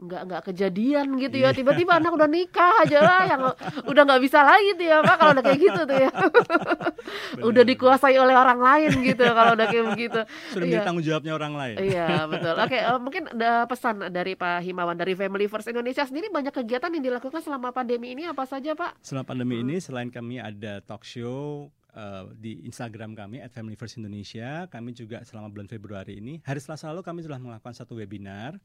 nggak nggak kejadian gitu ya. Tiba-tiba anak udah nikah aja lah yang udah nggak bisa lagi tuh ya Pak kalau udah kayak gitu tuh ya. <laughs> udah dikuasai oleh orang lain gitu kalau udah kayak begitu. sudah Iya. menjadi tanggung jawabnya orang lain Iya betul. Oke eh, mungkin ada pesan dari Pak Himawan dari Family First Indonesia sendiri banyak kegiatan yang dilakukan selama pandemi ini apa saja Pak? selama pandemi ini selain kami ada talk show eh, di Instagram kami at Family First Indonesia, kami juga selama bulan Februari ini hari Selasa lalu kami sudah melakukan satu webinar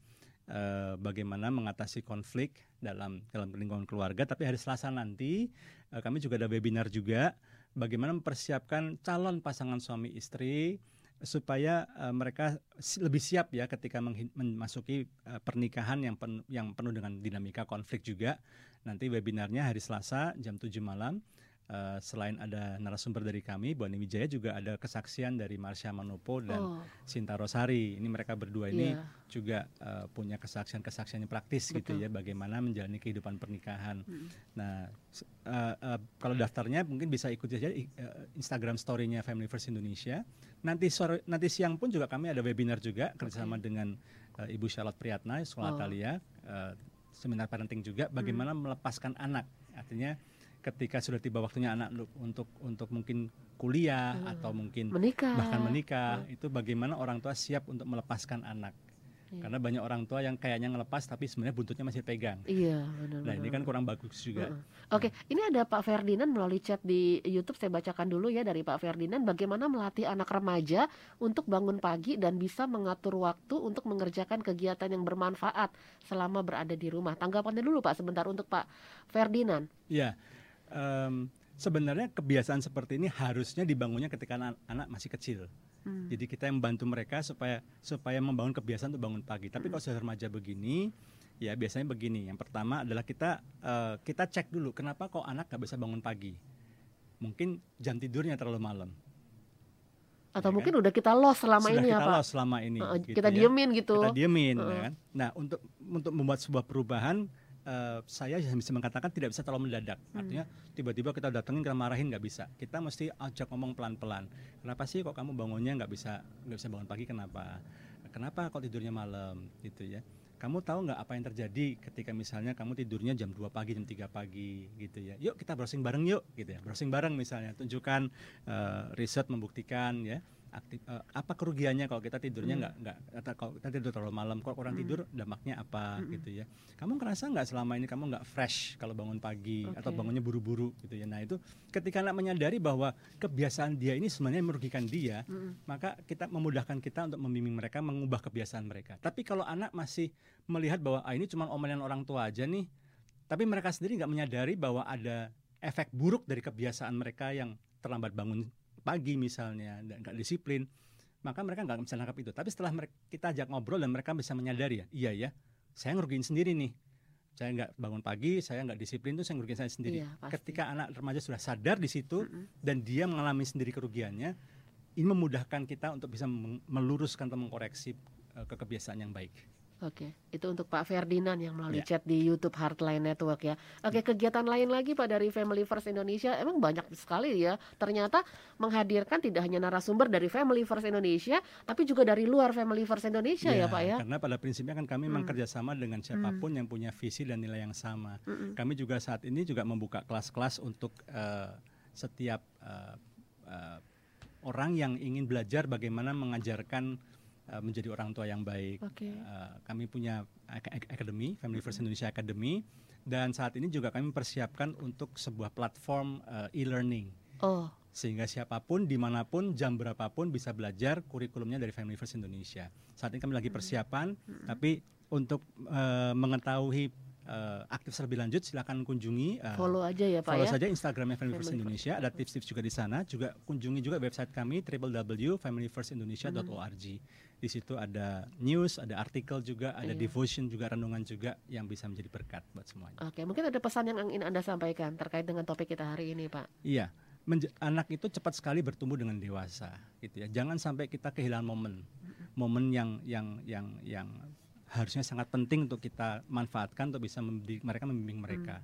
eh, bagaimana mengatasi konflik dalam dalam lingkungan keluarga. Tapi hari Selasa nanti eh, kami juga ada webinar juga bagaimana mempersiapkan calon pasangan suami istri supaya eh, mereka lebih siap ya ketika memasuki eh, pernikahan yang pen- yang penuh dengan dinamika konflik juga. Nanti webinarnya hari Selasa jam 7 malam. Eh, selain ada narasumber dari kami, Bu Ani Wijaya juga ada kesaksian dari Marsha Manopo dan Oh, Sinta Rosari. Ini mereka berdua ini Iya. juga eh, punya kesaksian-kesaksian yang praktis gitu Betul. ya, bagaimana menjalani kehidupan pernikahan. Mm. Nah, eh, eh, kalau daftarnya mungkin bisa ikuti aja i- eh, Instagram story-nya Family First Indonesia. Nanti sore, nanti siang pun juga kami ada webinar juga kerjasama dengan eh, Ibu Charlotte Priyatna, Sekolah Oh. Hmm. Talia, eh, seminar parenting juga, bagaimana melepaskan anak. Artinya ketika sudah tiba waktunya anak untuk untuk mungkin kuliah atau mungkin menikah. bahkan menikah itu bagaimana orang tua siap untuk melepaskan anak Iya. Karena banyak orang tua yang kayaknya ngelepas tapi sebenarnya buntutnya masih pegang. Iya, benar. Nah, ini kan kurang bagus juga. Heeh. Oke, ini ada Pak Ferdinand melalui chat di YouTube saya bacakan dulu ya dari Pak Ferdinand bagaimana melatih anak remaja untuk bangun pagi dan bisa mengatur waktu untuk mengerjakan kegiatan yang bermanfaat selama berada di rumah. Tanggapannya dulu Pak sebentar untuk Pak Ferdinand. Iya. Em, sebenarnya kebiasaan seperti ini harusnya dibangunnya ketika anak, anak masih kecil. Hmm. Jadi kita yang membantu mereka supaya supaya membangun kebiasaan untuk bangun pagi. Tapi kalau sudah remaja begini, ya biasanya begini. Yang pertama adalah kita eh, kita cek dulu kenapa kok anak nggak bisa bangun pagi. Mungkin jam tidurnya terlalu malam. Atau Ya mungkin udah kita lost selama Sudah ini ya kita Pak. lost selama ini. Heeh, gitu kita ya. diemin gitu. Kita diemin, Heeh. ya kan. Nah untuk untuk membuat sebuah perubahan, eh, saya bisa mengatakan tidak bisa terlalu mendadak. Hmm. Artinya tiba-tiba kita datengin kita marahin nggak bisa. Kita mesti ajak ngomong pelan-pelan. Kenapa sih kok kamu bangunnya nggak bisa nggak bisa bangun pagi? Kenapa? Kenapa kok tidurnya malam? Gitu ya. Kamu tahu nggak apa yang terjadi ketika misalnya kamu tidurnya jam 2 pagi, jam 3 pagi gitu ya. Yuk kita browsing bareng yuk gitu ya. Browsing bareng misalnya. Tunjukkan eh, riset membuktikan ya aktif eh, apa kerugiannya kalau kita tidurnya Hmm. nggak nggak atau kalau kita tidur terlalu malam kalau kurang Hmm. tidur dampaknya apa Mm-mm. gitu ya kamu ngerasa nggak selama ini kamu nggak fresh kalau bangun pagi atau Oke. bangunnya buru-buru gitu ya nah itu ketika anak menyadari bahwa kebiasaan dia ini sebenarnya merugikan dia Mm-mm. maka kita memudahkan kita untuk membimbing mereka mengubah kebiasaan mereka tapi kalau anak masih melihat bahwa ah, ini cuma omelan orang tua aja nih tapi mereka sendiri nggak menyadari bahwa ada efek buruk dari kebiasaan mereka yang terlambat bangun pagi misalnya dan nggak disiplin maka mereka nggak bisa nangkap itu tapi setelah mereka, kita ajak ngobrol dan mereka bisa menyadari ya iya ya saya ngerugiin sendiri nih saya nggak bangun pagi saya nggak disiplin tuh saya ngerugiin saya sendiri Iya, pasti. ketika anak remaja sudah sadar di situ Mm-mm. dan dia mengalami sendiri kerugiannya ini memudahkan kita untuk bisa meluruskan atau mengkoreksi eh, ke kebiasaan yang baik Oke, itu untuk Pak Ferdinand yang melalui Ya. chat di YouTube Heartline Network ya. Oke, kegiatan lain lagi Pak dari Family First Indonesia emang banyak sekali ya. Ternyata menghadirkan tidak hanya narasumber dari Family First Indonesia, tapi juga dari luar Family First Indonesia ya, Pak ya. karena pada prinsipnya kan kami memang Hmm. kerjasama dengan siapa pun yang punya visi dan nilai yang sama Mm-mm. kami juga saat ini juga membuka kelas-kelas untuk eh, setiap eh, eh, orang yang ingin belajar bagaimana mengajarkan eh, menjadi orang tua yang baik. Oke. Eh, kami punya ak- academy, Family First Indonesia Academy, dan saat ini juga kami persiapkan untuk sebuah platform eh, e-learning Oh, sehingga siapa pun di mana pun jam berapapun bisa belajar kurikulumnya dari Family First Indonesia. Saat ini kami lagi persiapan, tapi untuk eh, mengetahui eh, aktif lebih lanjut silakan kunjungi eh, follow aja ya, Pak follow ya. saja Instagramnya Family First Indonesia. Ada tips-tips juga di sana. Juga kunjungi juga website kami www.familyfirstindonesia.org. Di situ ada news, ada artikel juga, ada Iya. devotion juga, renungan juga yang bisa menjadi berkat buat semuanya. Oke, mungkin ada pesan yang ingin Anda sampaikan terkait dengan topik kita hari ini, Pak. Iya, menj- anak itu cepat sekali bertumbuh dengan dewasa, gitu ya. Jangan sampai kita kehilangan momen, momen yang yang yang yang harusnya sangat penting untuk kita manfaatkan untuk bisa membimbing mereka membimbing mereka.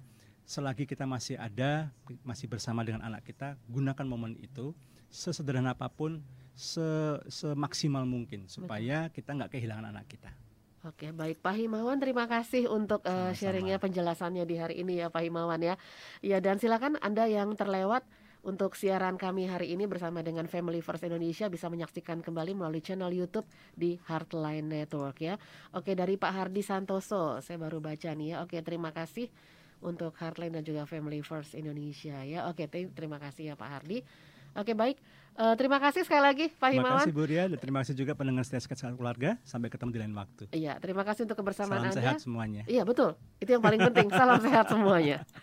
Selagi kita masih ada, masih bersama dengan anak kita, gunakan momen itu sesederhana apa pun, se- semaksimal mungkin supaya kita nggak kehilangan anak kita. Oke, baik Pak Himawan, terima kasih untuk Sama-sama. sharingnya penjelasannya di hari ini ya Pak Himawan ya. Ya dan silakan Anda yang terlewat untuk siaran kami hari ini bersama dengan Family First Indonesia bisa menyaksikan kembali melalui channel YouTube di Heartline Network ya. Oke, dari Pak Hardi Santoso, saya baru baca nih ya. Oke, terima kasih untuk Heartline dan juga Family First Indonesia ya. Oke, te- terima kasih ya Pak Hardi. Oke, baik. Eh, terima kasih sekali lagi Pak Terima Himawan. kasih Bu Ria, dan terima kasih juga pendengar setia Sekat keluarga. Sampai ketemu di lain waktu. Iya, terima kasih untuk kebersamaan Salam Anda. sehat semuanya. Iya betul, itu yang paling penting. Salam sehat semuanya. <laughs>